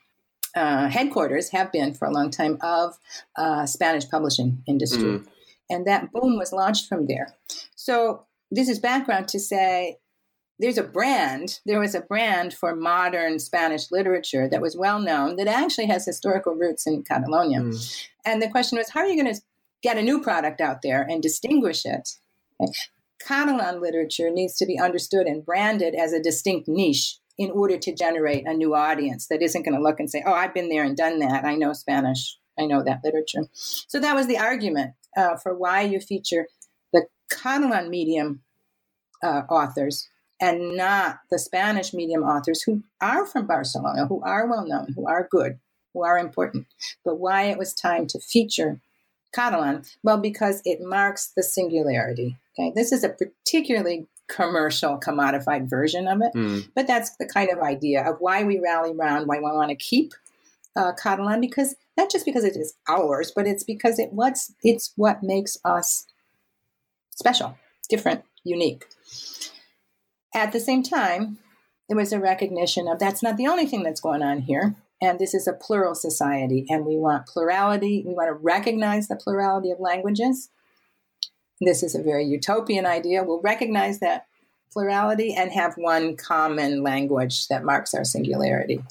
uh, headquarters, have been for a long time, of uh, Spanish publishing industry. Mm. And that boom was launched from there. So this is background to say there's a brand, there was a brand for modern Spanish literature that was well known that actually has historical roots in Catalonia. Mm. And the question was, how are you going to get a new product out there and distinguish it? Catalan literature needs to be understood and branded as a distinct niche in order to generate a new audience that isn't going to look and say, oh, I've been there and done that. I know Spanish. I know that literature. So that was the argument uh, for why you feature the Catalan medium uh, authors and not the Spanish medium authors who are from Barcelona, who are well known, who are good, who are important. But why it was time to feature Catalan? Well, because it marks the singularity. Okay, this is a particularly commercial commodified version of it. Mm. But that's the kind of idea of why we rally around, why we want to keep uh, Catalan, because not just because it is ours, but it's because it what's it's what makes us special, different, unique. At the same time, there was a recognition of that's not the only thing that's going on here. And this is a plural society, and we want plurality. We want to recognize the plurality of languages. This is a very utopian idea. We'll recognize that plurality and have one common language that marks our singularity.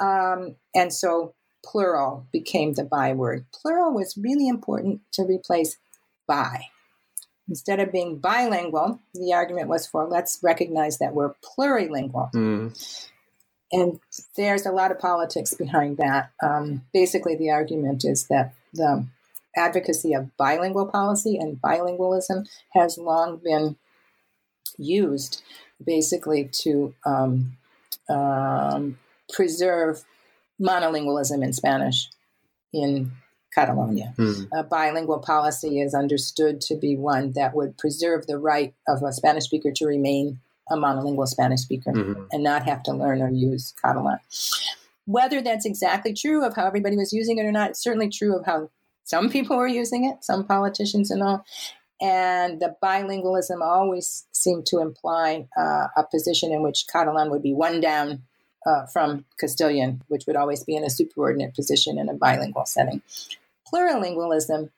Um, and so plural became the byword. Plural was really important to replace bi. Instead of being bilingual, the argument was for let's recognize that we're plurilingual. Mm. And there's a lot of politics behind that. Um, basically, the argument is that the advocacy of bilingual policy and bilingualism has long been used basically to um, um, preserve monolingualism in Spanish in Catalonia. Mm. A bilingual policy is understood to be one that would preserve the right of a Spanish speaker to remain a monolingual Spanish speaker mm-hmm. and not have to learn or use Catalan. Whether that's exactly true of how everybody was using it or not, it's certainly true of how some people were using it, some politicians and all. And the bilingualism always seemed to imply uh, a position in which Catalan would be one down uh, from Castilian, which would always be in a superordinate position in a bilingual setting. Plurilingualism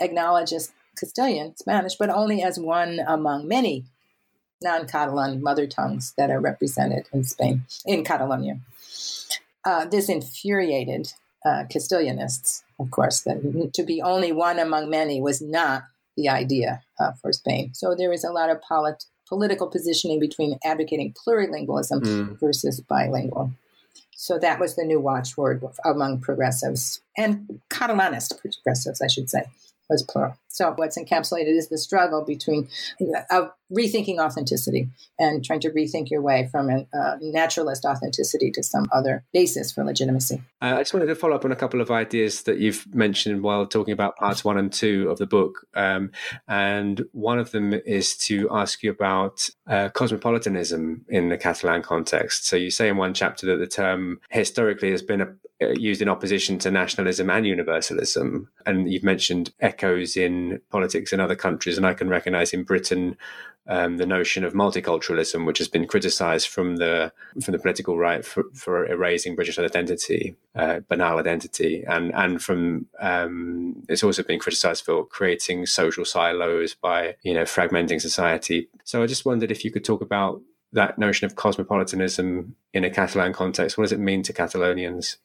acknowledges Castilian, Spanish, but only as one among many non Catalan mother tongues that are represented in Spain, in Catalonia. Uh, this infuriated uh, Castilianists, of course, that to be only one among many was not the idea uh, for Spain. So there is a lot of polit- political positioning between advocating plurilingualism mm. versus bilingual. So that was the new watchword among progressives and Catalanist progressives, I should say was plural. So what's encapsulated is the struggle between uh, rethinking authenticity and trying to rethink your way from a uh, naturalist authenticity to some other basis for legitimacy. Uh, I just wanted to follow up on a couple of ideas that you've mentioned while talking about parts one and two of the book. Um, and one of them is to ask you about uh, cosmopolitanism in the Catalan context. So you say in one chapter that the term historically has been a, uh, used in opposition to nationalism and universalism. And you've mentioned echoes in politics in other countries. And I can recognize in Britain um, the notion of multiculturalism, which has been criticised from the from the political right for, for erasing British identity, uh, banal identity, and and from um, it's also been criticised for creating social silos by you know fragmenting society. So I just wondered if you could talk about that notion of cosmopolitanism in a Catalan context? What does it mean to Catalonians?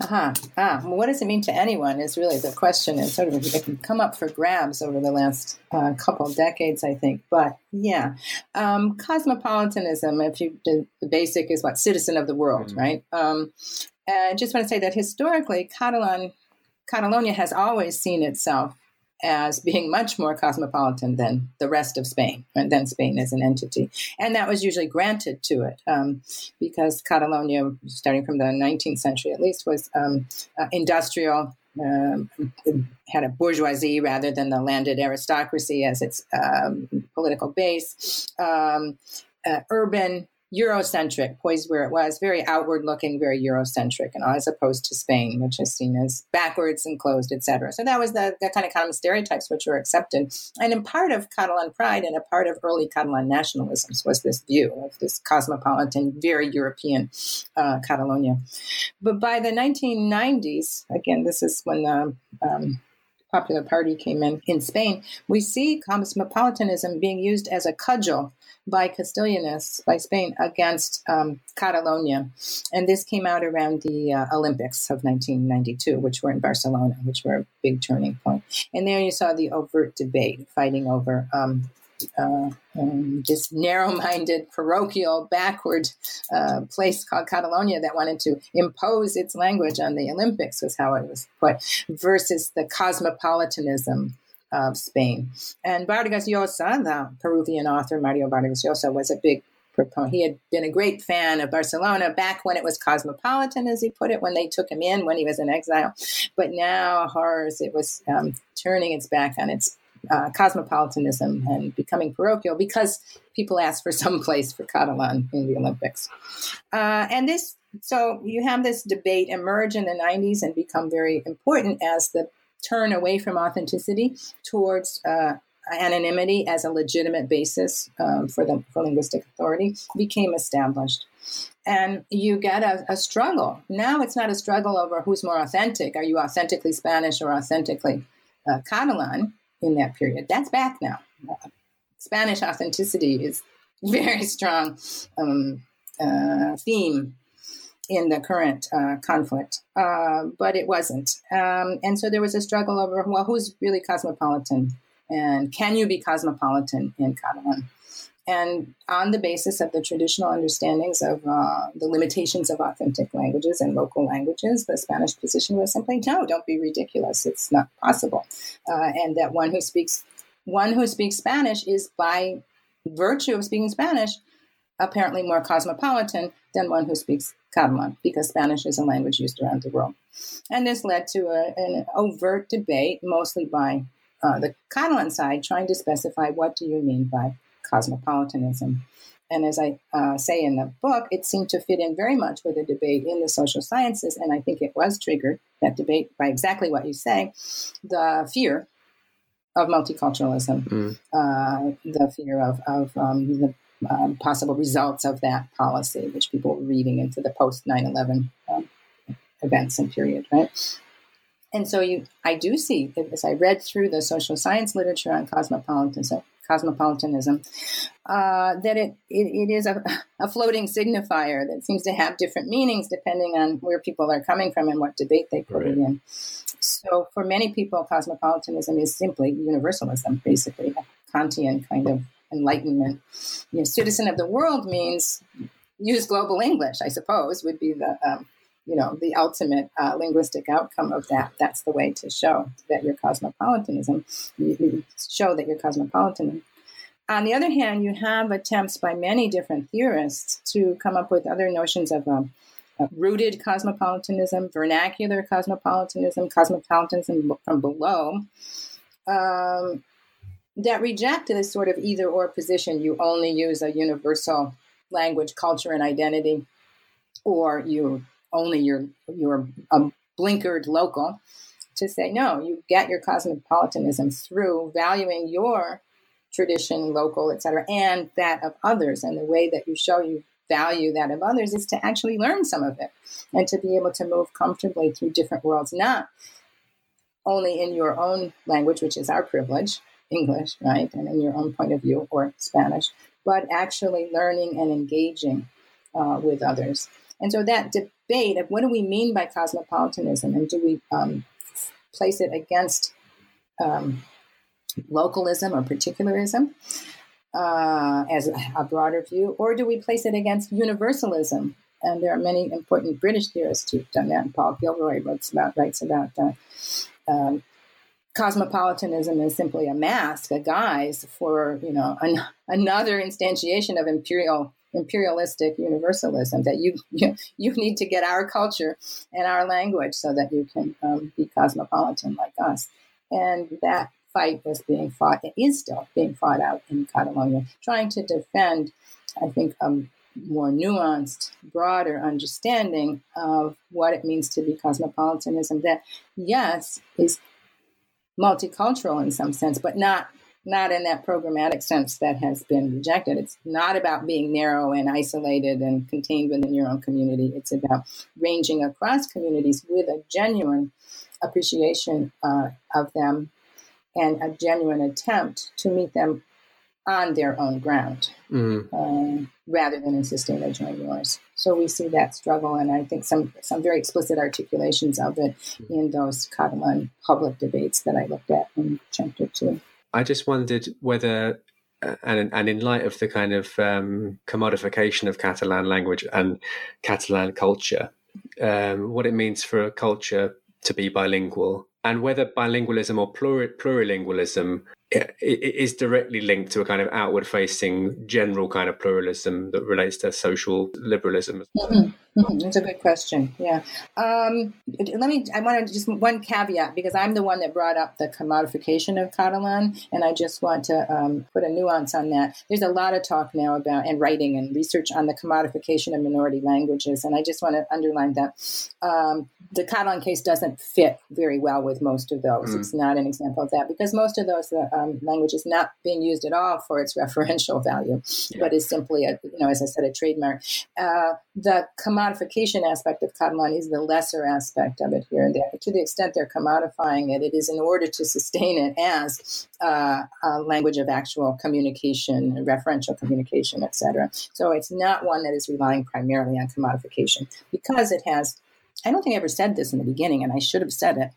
Uh-huh. Ah, well, what does it mean to anyone is really the question, It's sort of it can come up for grabs over the last uh, couple of decades, I think. But yeah, um, cosmopolitanism. If you the, the, basic is what citizen of the world, mm-hmm. right? Um, I just want to say that historically, Catalan Catalonia has always seen itself as being much more cosmopolitan than the rest of Spain, and then Spain as an entity. And that was usually granted to it um, because Catalonia, starting from the 19th century at least, was um, uh, industrial. Um, had a bourgeoisie rather than the landed aristocracy as its um, political base. Um, uh, urban, Eurocentric, poised where it was, very outward looking, very Eurocentric, and as opposed to Spain, which is seen as backwards and closed, etc. So that was the, the kind of common stereotypes which were accepted. And in part of Catalan pride and a part of early Catalan nationalism was this view of this cosmopolitan, very European uh, Catalonia. But by the 1990s, again, this is when the um, Popular Party came in in Spain, we see cosmopolitanism being used as a cudgel by Castilianists, by Spain, against um, Catalonia. And this came out around the uh, Olympics of 1992, which were in Barcelona, which were a big turning point. And there you saw the overt debate fighting over um, uh, um, this narrow-minded, parochial, backward uh, place called Catalonia that wanted to impose its language on the Olympics, was how it was put, versus the cosmopolitanism of Spain. And Vargas Llosa, the Peruvian author Mario Vargas Llosa, was a big proponent. He had been a great fan of Barcelona back when it was cosmopolitan, as he put it, when they took him in when he was in exile. But now, horrors, it was um, turning its back on its uh, cosmopolitanism and becoming parochial because people asked for <laughs> some place for Catalan in the Olympics. Uh, and this, so you have this debate emerge in the 90s and become very important as the turn away from authenticity towards uh, anonymity as a legitimate basis um, for the for linguistic authority became established. and you get a, a, struggle. Now it's not a struggle over who's more authentic. Are you authentically Spanish or authentically uh, Catalan in that period? That's back now. Uh, Spanish authenticity is <laughs> very strong um, uh, theme in the current uh, conflict, uh, but it wasn't. Um, and so there was a struggle over well, who's really cosmopolitan, and can you be cosmopolitan in Catalan? And on the basis of the traditional understandings of uh, the limitations of authentic languages and local languages, the Spanish position was simply no, don't be ridiculous. It's not possible. Uh, and that one who speaks one who speaks Spanish is by virtue of speaking Spanish apparently more cosmopolitan than one who speaks Catalan, because Spanish is a language used around the world. And this led to a, an overt debate, mostly by uh, the Catalan side, trying to specify what do you mean by cosmopolitanism. And as I uh, say in the book, it seemed to fit in very much with a debate in the social sciences. And I think it was triggered, that debate, by exactly what you say the fear of multiculturalism, mm. uh, the fear of, of um, the um, possible results of that policy, which people were reading into the post 9 11 um, events and period, right? And so you, I do see, as I read through the social science literature on cosmopolitanism, cosmopolitanism, uh, that it, it, it is a, a, floating signifier that seems to have different meanings depending on where people are coming from and what debate they put right. it in. So for many people, cosmopolitanism is simply universalism, basically, a Kantian kind of enlightenment. You know, citizen of the world means use global English, I suppose, would be the um, you know the ultimate uh, linguistic outcome of that. That's the way to show that you're cosmopolitanism. You, show that you're cosmopolitan. On the other hand, you have attempts by many different theorists to come up with other notions of um, rooted cosmopolitanism, vernacular cosmopolitanism, cosmopolitanism from below. Um, that reject this sort of either or position. You only use a universal language, culture, and identity, or you only you're a blinkered local. To say no, you get your cosmopolitanism through valuing your tradition, local, etc., and that of others. And the way that you show you value that of others is to actually learn some of it and to be able to move comfortably through different worlds, not only in your own language, which is our privilege, English, right, and in your own point of view, or Spanish, but actually learning and engaging uh, with others. And so that debate of what do we mean by cosmopolitanism and do we um, place it against um, localism or particularism uh, as a, broader view, or do we place it against universalism? And there are many important British theorists who've done that. Paul Gilroy writes about, writes about uh, um, cosmopolitanism is simply a mask, a guise for you know an, another instantiation of imperial imperialistic universalism that you, <laughs> you, you need to get our culture and our language so that you can um, be cosmopolitan like us. And that fight was being fought and is still being fought out in catalonia trying to defend i think a more nuanced broader understanding of what it means to be cosmopolitanism that yes is multicultural in some sense, but not not in that programmatic sense that has been rejected. It's not about being narrow and isolated and contained within your own community. It's about ranging across communities with a genuine appreciation uh, of them and a genuine attempt to meet them on their own ground mm. uh, rather than insisting they join yours. So we see that struggle, and I think some some very explicit articulations of it in those Catalan public debates that I looked at in chapter two. I just wondered whether, uh, and and in light of the kind of um, commodification of Catalan language and Catalan culture, um, what it means for a culture to be bilingual, and whether bilingualism or plurilingualism is directly linked to a kind of outward facing general kind of pluralism that relates to social liberalism. Mm-hmm. Mm-hmm. That's a good question. Yeah. Um, let me, I want to just one caveat because I'm the one that brought up the commodification of Catalan, and I just want to um, put a nuance on that. There's a lot of talk now about, and writing and research on the commodification of minority languages, and I just want to underline that. Um, the Catalan case doesn't fit very well with most of those. Mm. It's not an example of that because most of those uh, um, language is not being used at all for its referential value, yeah. but is simply a, you know, as I said, a trademark. Uh, the commodification aspect of Catalan is the lesser aspect of it here. and there. to the extent they're commodifying it, it is in order to sustain it as uh, a language of actual communication, referential communication, etc. So it's not one that is relying primarily on commodification because it has. I don't think I ever said this in the beginning, and I should have said it.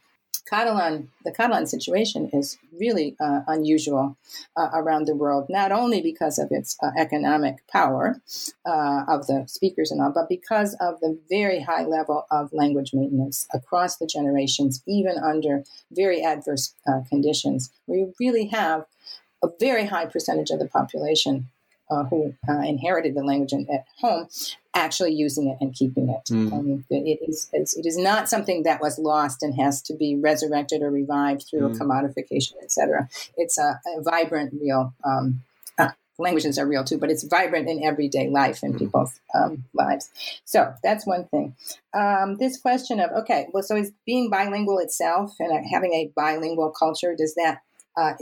Catalan, the Catalan situation is really uh, unusual uh, around the world, not only because of its uh, economic power uh, of the speakers and all, but because of the very high level of language maintenance across the generations, even under very adverse uh, conditions, We really have a very high percentage of the population uh, who uh, inherited the language in, at home actually using it and keeping it. Mm. Um, it, is, it is not something that was lost and has to be resurrected or revived through mm. commodification, etc. It's a, a, vibrant, real. Um, uh, languages are real too, but it's vibrant in everyday life in mm. people's um, lives. So that's one thing. Um, this question of okay, well, so is being bilingual itself and having a bilingual culture does that uh,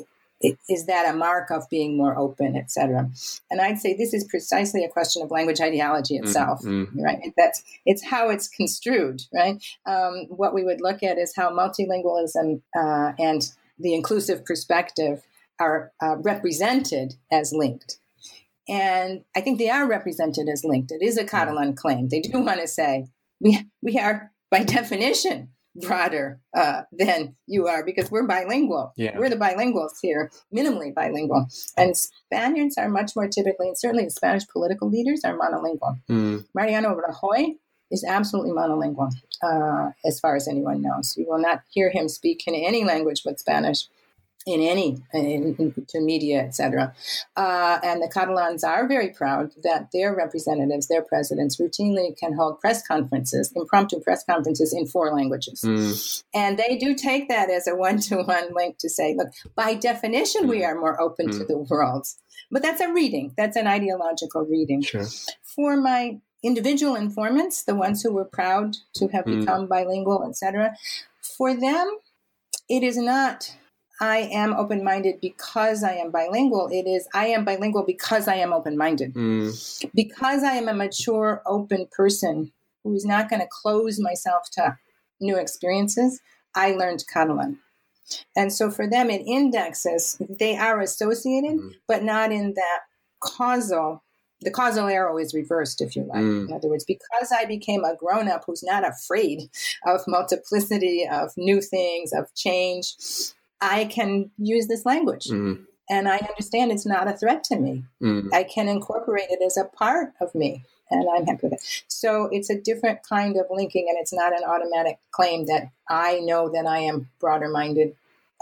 is that a mark of being more open, etc.? And I'd say this is precisely a question of language ideology mm-hmm, itself, mm-hmm. right? That's it's how it's construed, right? Um, what we would look at is how multilingualism uh, and the inclusive perspective are uh, represented as linked. And I think they are represented as linked. It is a Catalan claim. They do want to say we we are by <laughs> definition broader uh, than you are because we're bilingual. Yeah. We're the bilinguals here, minimally bilingual. And Spaniards are much more typically, and certainly the Spanish political leaders are monolingual. Mm. Mariano Rajoy is absolutely monolingual, uh, as far as anyone knows. You will not hear him speak in any language but Spanish in any in, in, media, etc. Uh, and the Catalans are very proud that their representatives, their presidents, routinely can hold press conferences, impromptu press conferences in four languages, mm. and they do take that as a one-to-one link to say, look, by definition, mm. we are more open mm. to the world. But that's a reading. That's an ideological reading. Sure. For my individual informants, the ones who were proud to have mm. become bilingual, etc., for them, it is not I am open minded because I am bilingual. It is I am bilingual because I am open minded. Mm. Because I am a mature, open person who is not going to close myself to new experiences, I learned Catalan. And so for them, it indexes, they are associated, mm. but not in that causal the causal arrow is reversed, if you like. Mm. In other words, because I became a grown up who's not afraid of multiplicity, of new things, of change, I can use this language. Mm. And I understand it's not a threat to me. Mm. I can incorporate it as a part of me. And I'm happy with it. So it's a different kind of linking, and it's not an automatic claim that I know that I am broader minded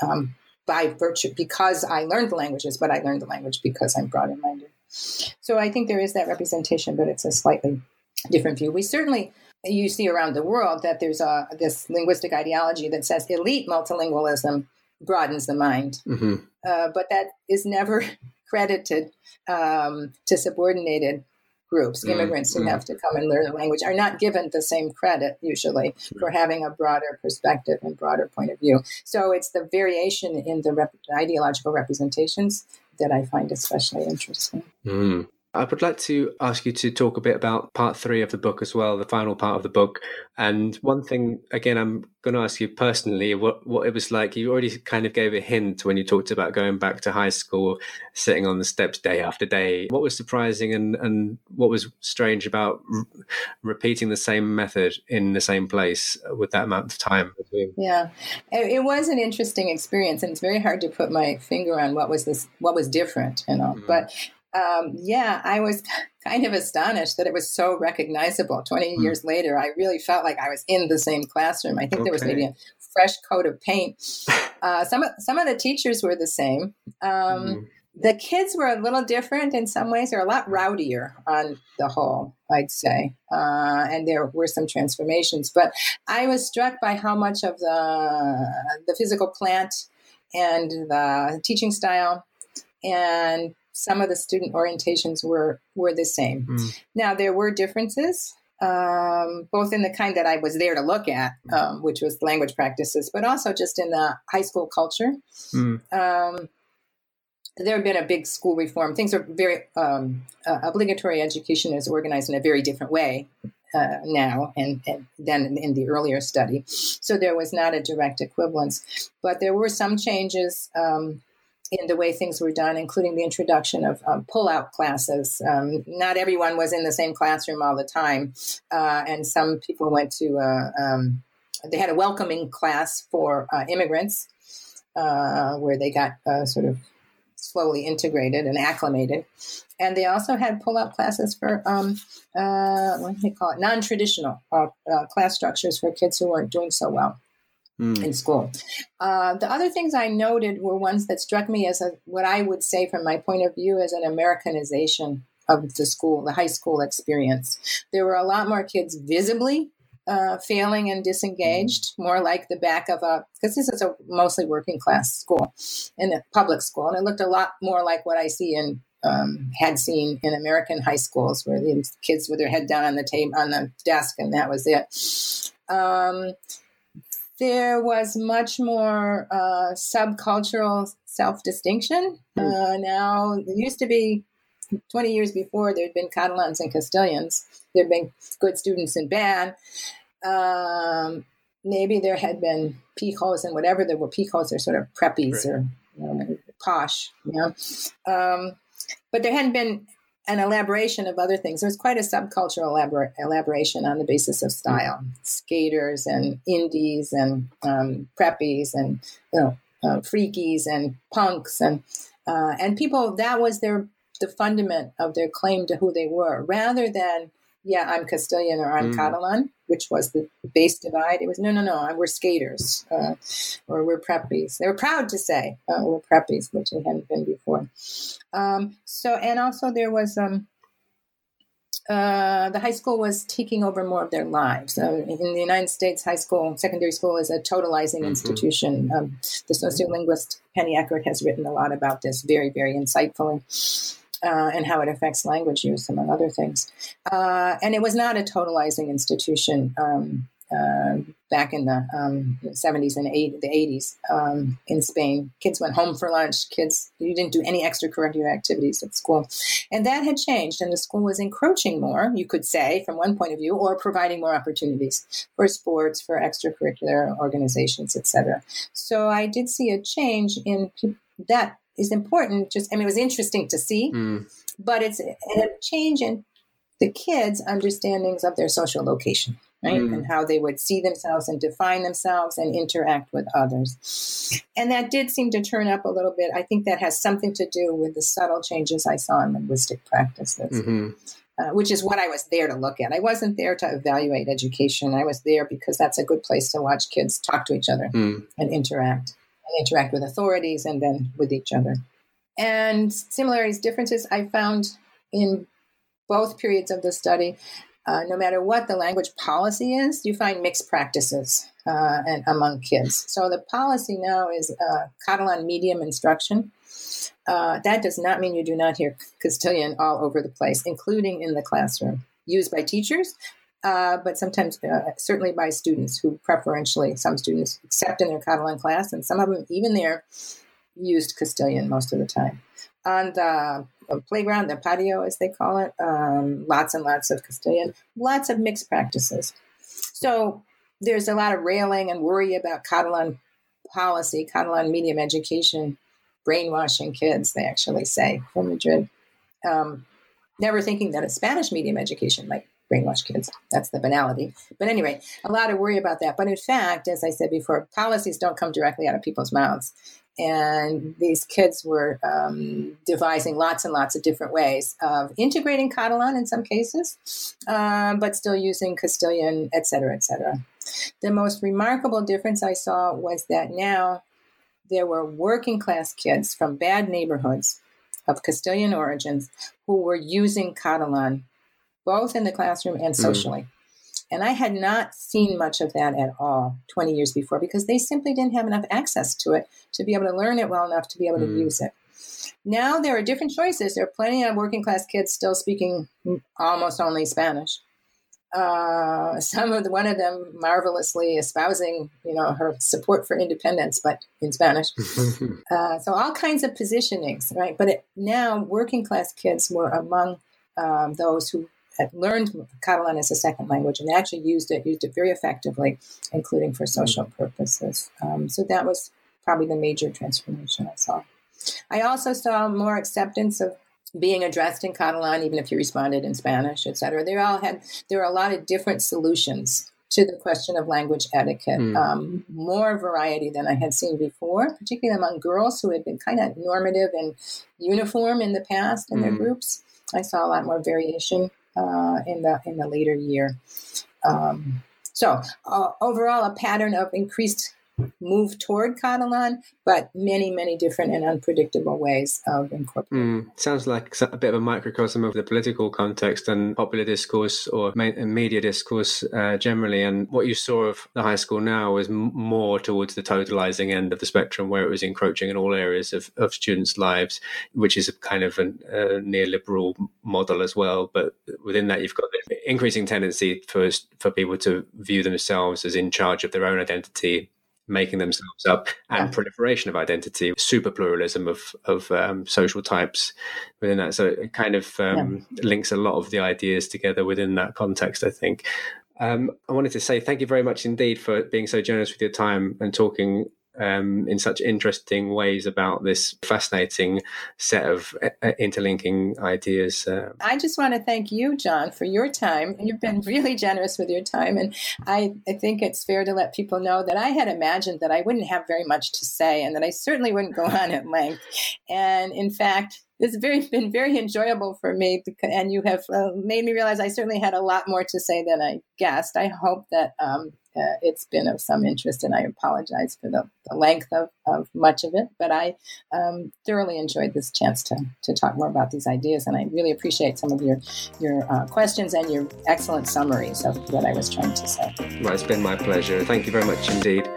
um, by virtue because I learned the languages, but I learned the language because I'm broader minded. So I think there is that representation, but it's a slightly different view. We certainly you see around the world that there's a this linguistic ideology that says elite multilingualism broadens the mind. Mm-hmm. Uh, but that is never <laughs> credited um, to subordinated groups. Mm-hmm. Immigrants who mm-hmm. have to come and learn the language are not given the same credit usually for having a broader perspective and broader point of view. So it's the variation in the rep- ideological representations that I find especially interesting. Mm. I would like to ask you to talk a bit about part three of the book as well, the final part of the book. And one thing, again, I'm going to ask you personally what, what it was like. You already kind of gave a hint when you talked about going back to high school, sitting on the steps day after day. What was surprising and, and what was strange about repeating the same method in the same place with that amount of time? Yeah, it, it, was an interesting experience, and it's very hard to put my finger on what was this, what was different, you know. Mm. But um, yeah, I was <laughs> kind of astonished that it was so recognizable. 20 mm. years later, I really felt like I was in the same classroom. I think okay. there was maybe a fresh coat of paint. Uh, some, of, some of the teachers were the same. Um, mm. the kids were a little different in some ways. They're a lot rowdier on the whole, I'd say. Uh, and there were some transformations. But I was struck by how much of the, the physical plant and the teaching style and some of the student orientations were, were the same. Mm. Now, there were differences. Um, both in the kind that I was there to look at, um, which was language practices, but also just in the high school culture. Mm. Um, there had been a big school reform. Things are very um, uh, obligatory education is organized in a very different way uh, now and, and than in, in, the earlier study. So there was not a direct equivalence, but there were some changes um, in the way things were done, including the introduction of um, pull-out classes. Um, not everyone was in the same classroom all the time, uh, and some people went to. Uh, um, they had a welcoming class for uh, immigrants, uh, where they got uh, sort of slowly integrated and acclimated. And they also had pull-out classes for um, uh, what do they call it? Non-traditional class structures for kids who weren't doing so well mm. in school. Uh, the other things I noted were ones that struck me as a, what I would say, from my point of view, as an Americanization of the school, the high school experience. There were a lot more kids visibly uh, failing and disengaged, more like the back of a, because this is a mostly working class school in a public school. And it looked a lot more like what I see in, um, had seen in American high schools where the kids with their head down on the table, on the desk, and that was it. Um, there was much more uh, subcultural self distinction. Hmm. Uh, now, it used to be 20 years before, there'd been Catalans and Castilians. There'd been good students in band. Um, maybe there had been pijos and whatever there were pijos, they're sort of preppies right. or you know, posh, you know. Um, but there hadn't been an elaboration of other things. There was quite a subcultural elabor- elaboration on the basis of style. Mm-hmm. Skaters and indies and um, preppies and you know uh, freakies and punks and uh, and people. That was their the fundament of their claim to who they were, rather than yeah, I'm Castilian or I'm mm. Catalan, which was the base divide. It was no, no, no, we're skaters uh, or we're preppies. They were proud to say uh, we're preppies, which they hadn't been before. Um, so, and also there was um, uh, the high school was taking over more of their lives. in the United States, high school, secondary school is a totalizing mm-hmm. institution. Um, the sociolinguist Penny Eckert has written a lot about this very, very insightfully uh, and how it affects language use, among other things. Uh, and it was not a totalizing institution um, uh, back in the um, 70s and 80, the 80s um, in Spain. Kids went home for lunch. Kids, you didn't do any extracurricular activities at school. And that had changed, and the school was encroaching more, you could say, from one point of view, or providing more opportunities for sports, for extracurricular organizations, etc. So I did see a change in that is important. Just, I mean, it was interesting to see, mm. but it's a change in the kids' understandings of their social location, right? Mm. And how they would see themselves and define themselves and interact with others. And that did seem to turn up a little bit. I think that has something to do with the subtle changes I saw in linguistic practices. Mm-hmm. Uh, which is what I was there to look at. I wasn't there to evaluate education. I was there because that's a good place to watch kids talk to each other mm. and interact interact with authorities and then with each other. And similarities, differences I found in both periods of the study. Uh, no matter what the language policy is, you find mixed practices uh, and among kids. So the policy now is uh, Catalan medium instruction. Uh, that does not mean you do not hear Castilian all over the place, including in the classroom, used by teachers, uh, but sometimes uh, certainly by students who preferentially, some students accept in their Catalan class, and some of them even there used Castilian most of the time. On the playground, the patio as they call it, um, lots and lots of Castilian, lots of mixed practices. So there's a lot of railing and worry about Catalan policy, Catalan medium education, brainwashing kids, they actually say from Madrid. Um, never thinking that a Spanish medium education might brainwash kids. That's the banality. But anyway, a lot of worry about that. But in fact, as I said before, policies don't come directly out of people's mouths. And these kids were um, devising lots and lots of different ways of integrating Catalan in some cases, um, but still using Castilian, et cetera, et cetera. The most remarkable difference I saw was that now there were working class kids from bad neighborhoods of Castilian origins who were using Catalan both in the classroom and mm. socially. Mm. And I had not seen much of that at all 20 years before because they simply didn't have enough access to it to be able to learn it well enough to be able to mm. use it. Now there are different choices. There are plenty of working class kids still speaking almost only Spanish. Uh, some of the, one of them marvelously espousing, you know, her support for independence, but in Spanish. <laughs> uh, so all kinds of positionings, right? But it, now working class kids were among um, those who had learned Catalan as a second language and actually used it, used it very effectively, including for social purposes. Um, so that was probably the major transformation I saw. I also saw more acceptance of being addressed in Catalan, even if you responded in Spanish, etc. They all had there are a lot of different solutions to the question of language etiquette. Mm. Um, more variety than I had seen before, particularly among girls who had been kind of normative and uniform in the past in mm. their hmm. groups. I saw a lot more variation uh, in the in the later year. Um, so uh, overall, a pattern of increased move toward Catalan, but many, many different and unpredictable ways of incorporating. Mm, sounds like a bit of a microcosm of the political context and popular discourse or media discourse uh, generally. And what you saw of the high school now was more towards the totalizing end of the spectrum, where it was encroaching in all areas of, of students' lives, which is a kind of a neoliberal model as well. But within that, you've got the increasing tendency for for people to view themselves as in charge of their own identity making themselves up and yeah. proliferation of identity, super pluralism of of um, social types within that. So it kind of um, yeah. links a lot of the ideas together within that context. I think. Um, I wanted to say thank you very much indeed for being so generous with your time and talking um, in such interesting ways about this fascinating set of uh, interlinking ideas. Uh, I just want to thank you, John, for your time. You've been really generous with your time. And I, I think it's fair to let people know that I had imagined that I wouldn't have very much to say and that I certainly wouldn't go on at length. And in fact, it's very been very enjoyable for me, because, and you have uh, made me realize I certainly had a lot more to say than I guessed. I hope that um, uh, it's been of some interest, and I apologize for the, the length of, of much of it. But I um, thoroughly enjoyed this chance to, to talk more about these ideas, and I really appreciate some of your your uh, questions and your excellent summaries of what I was trying to say. Well, it's been my pleasure. Thank you very much indeed.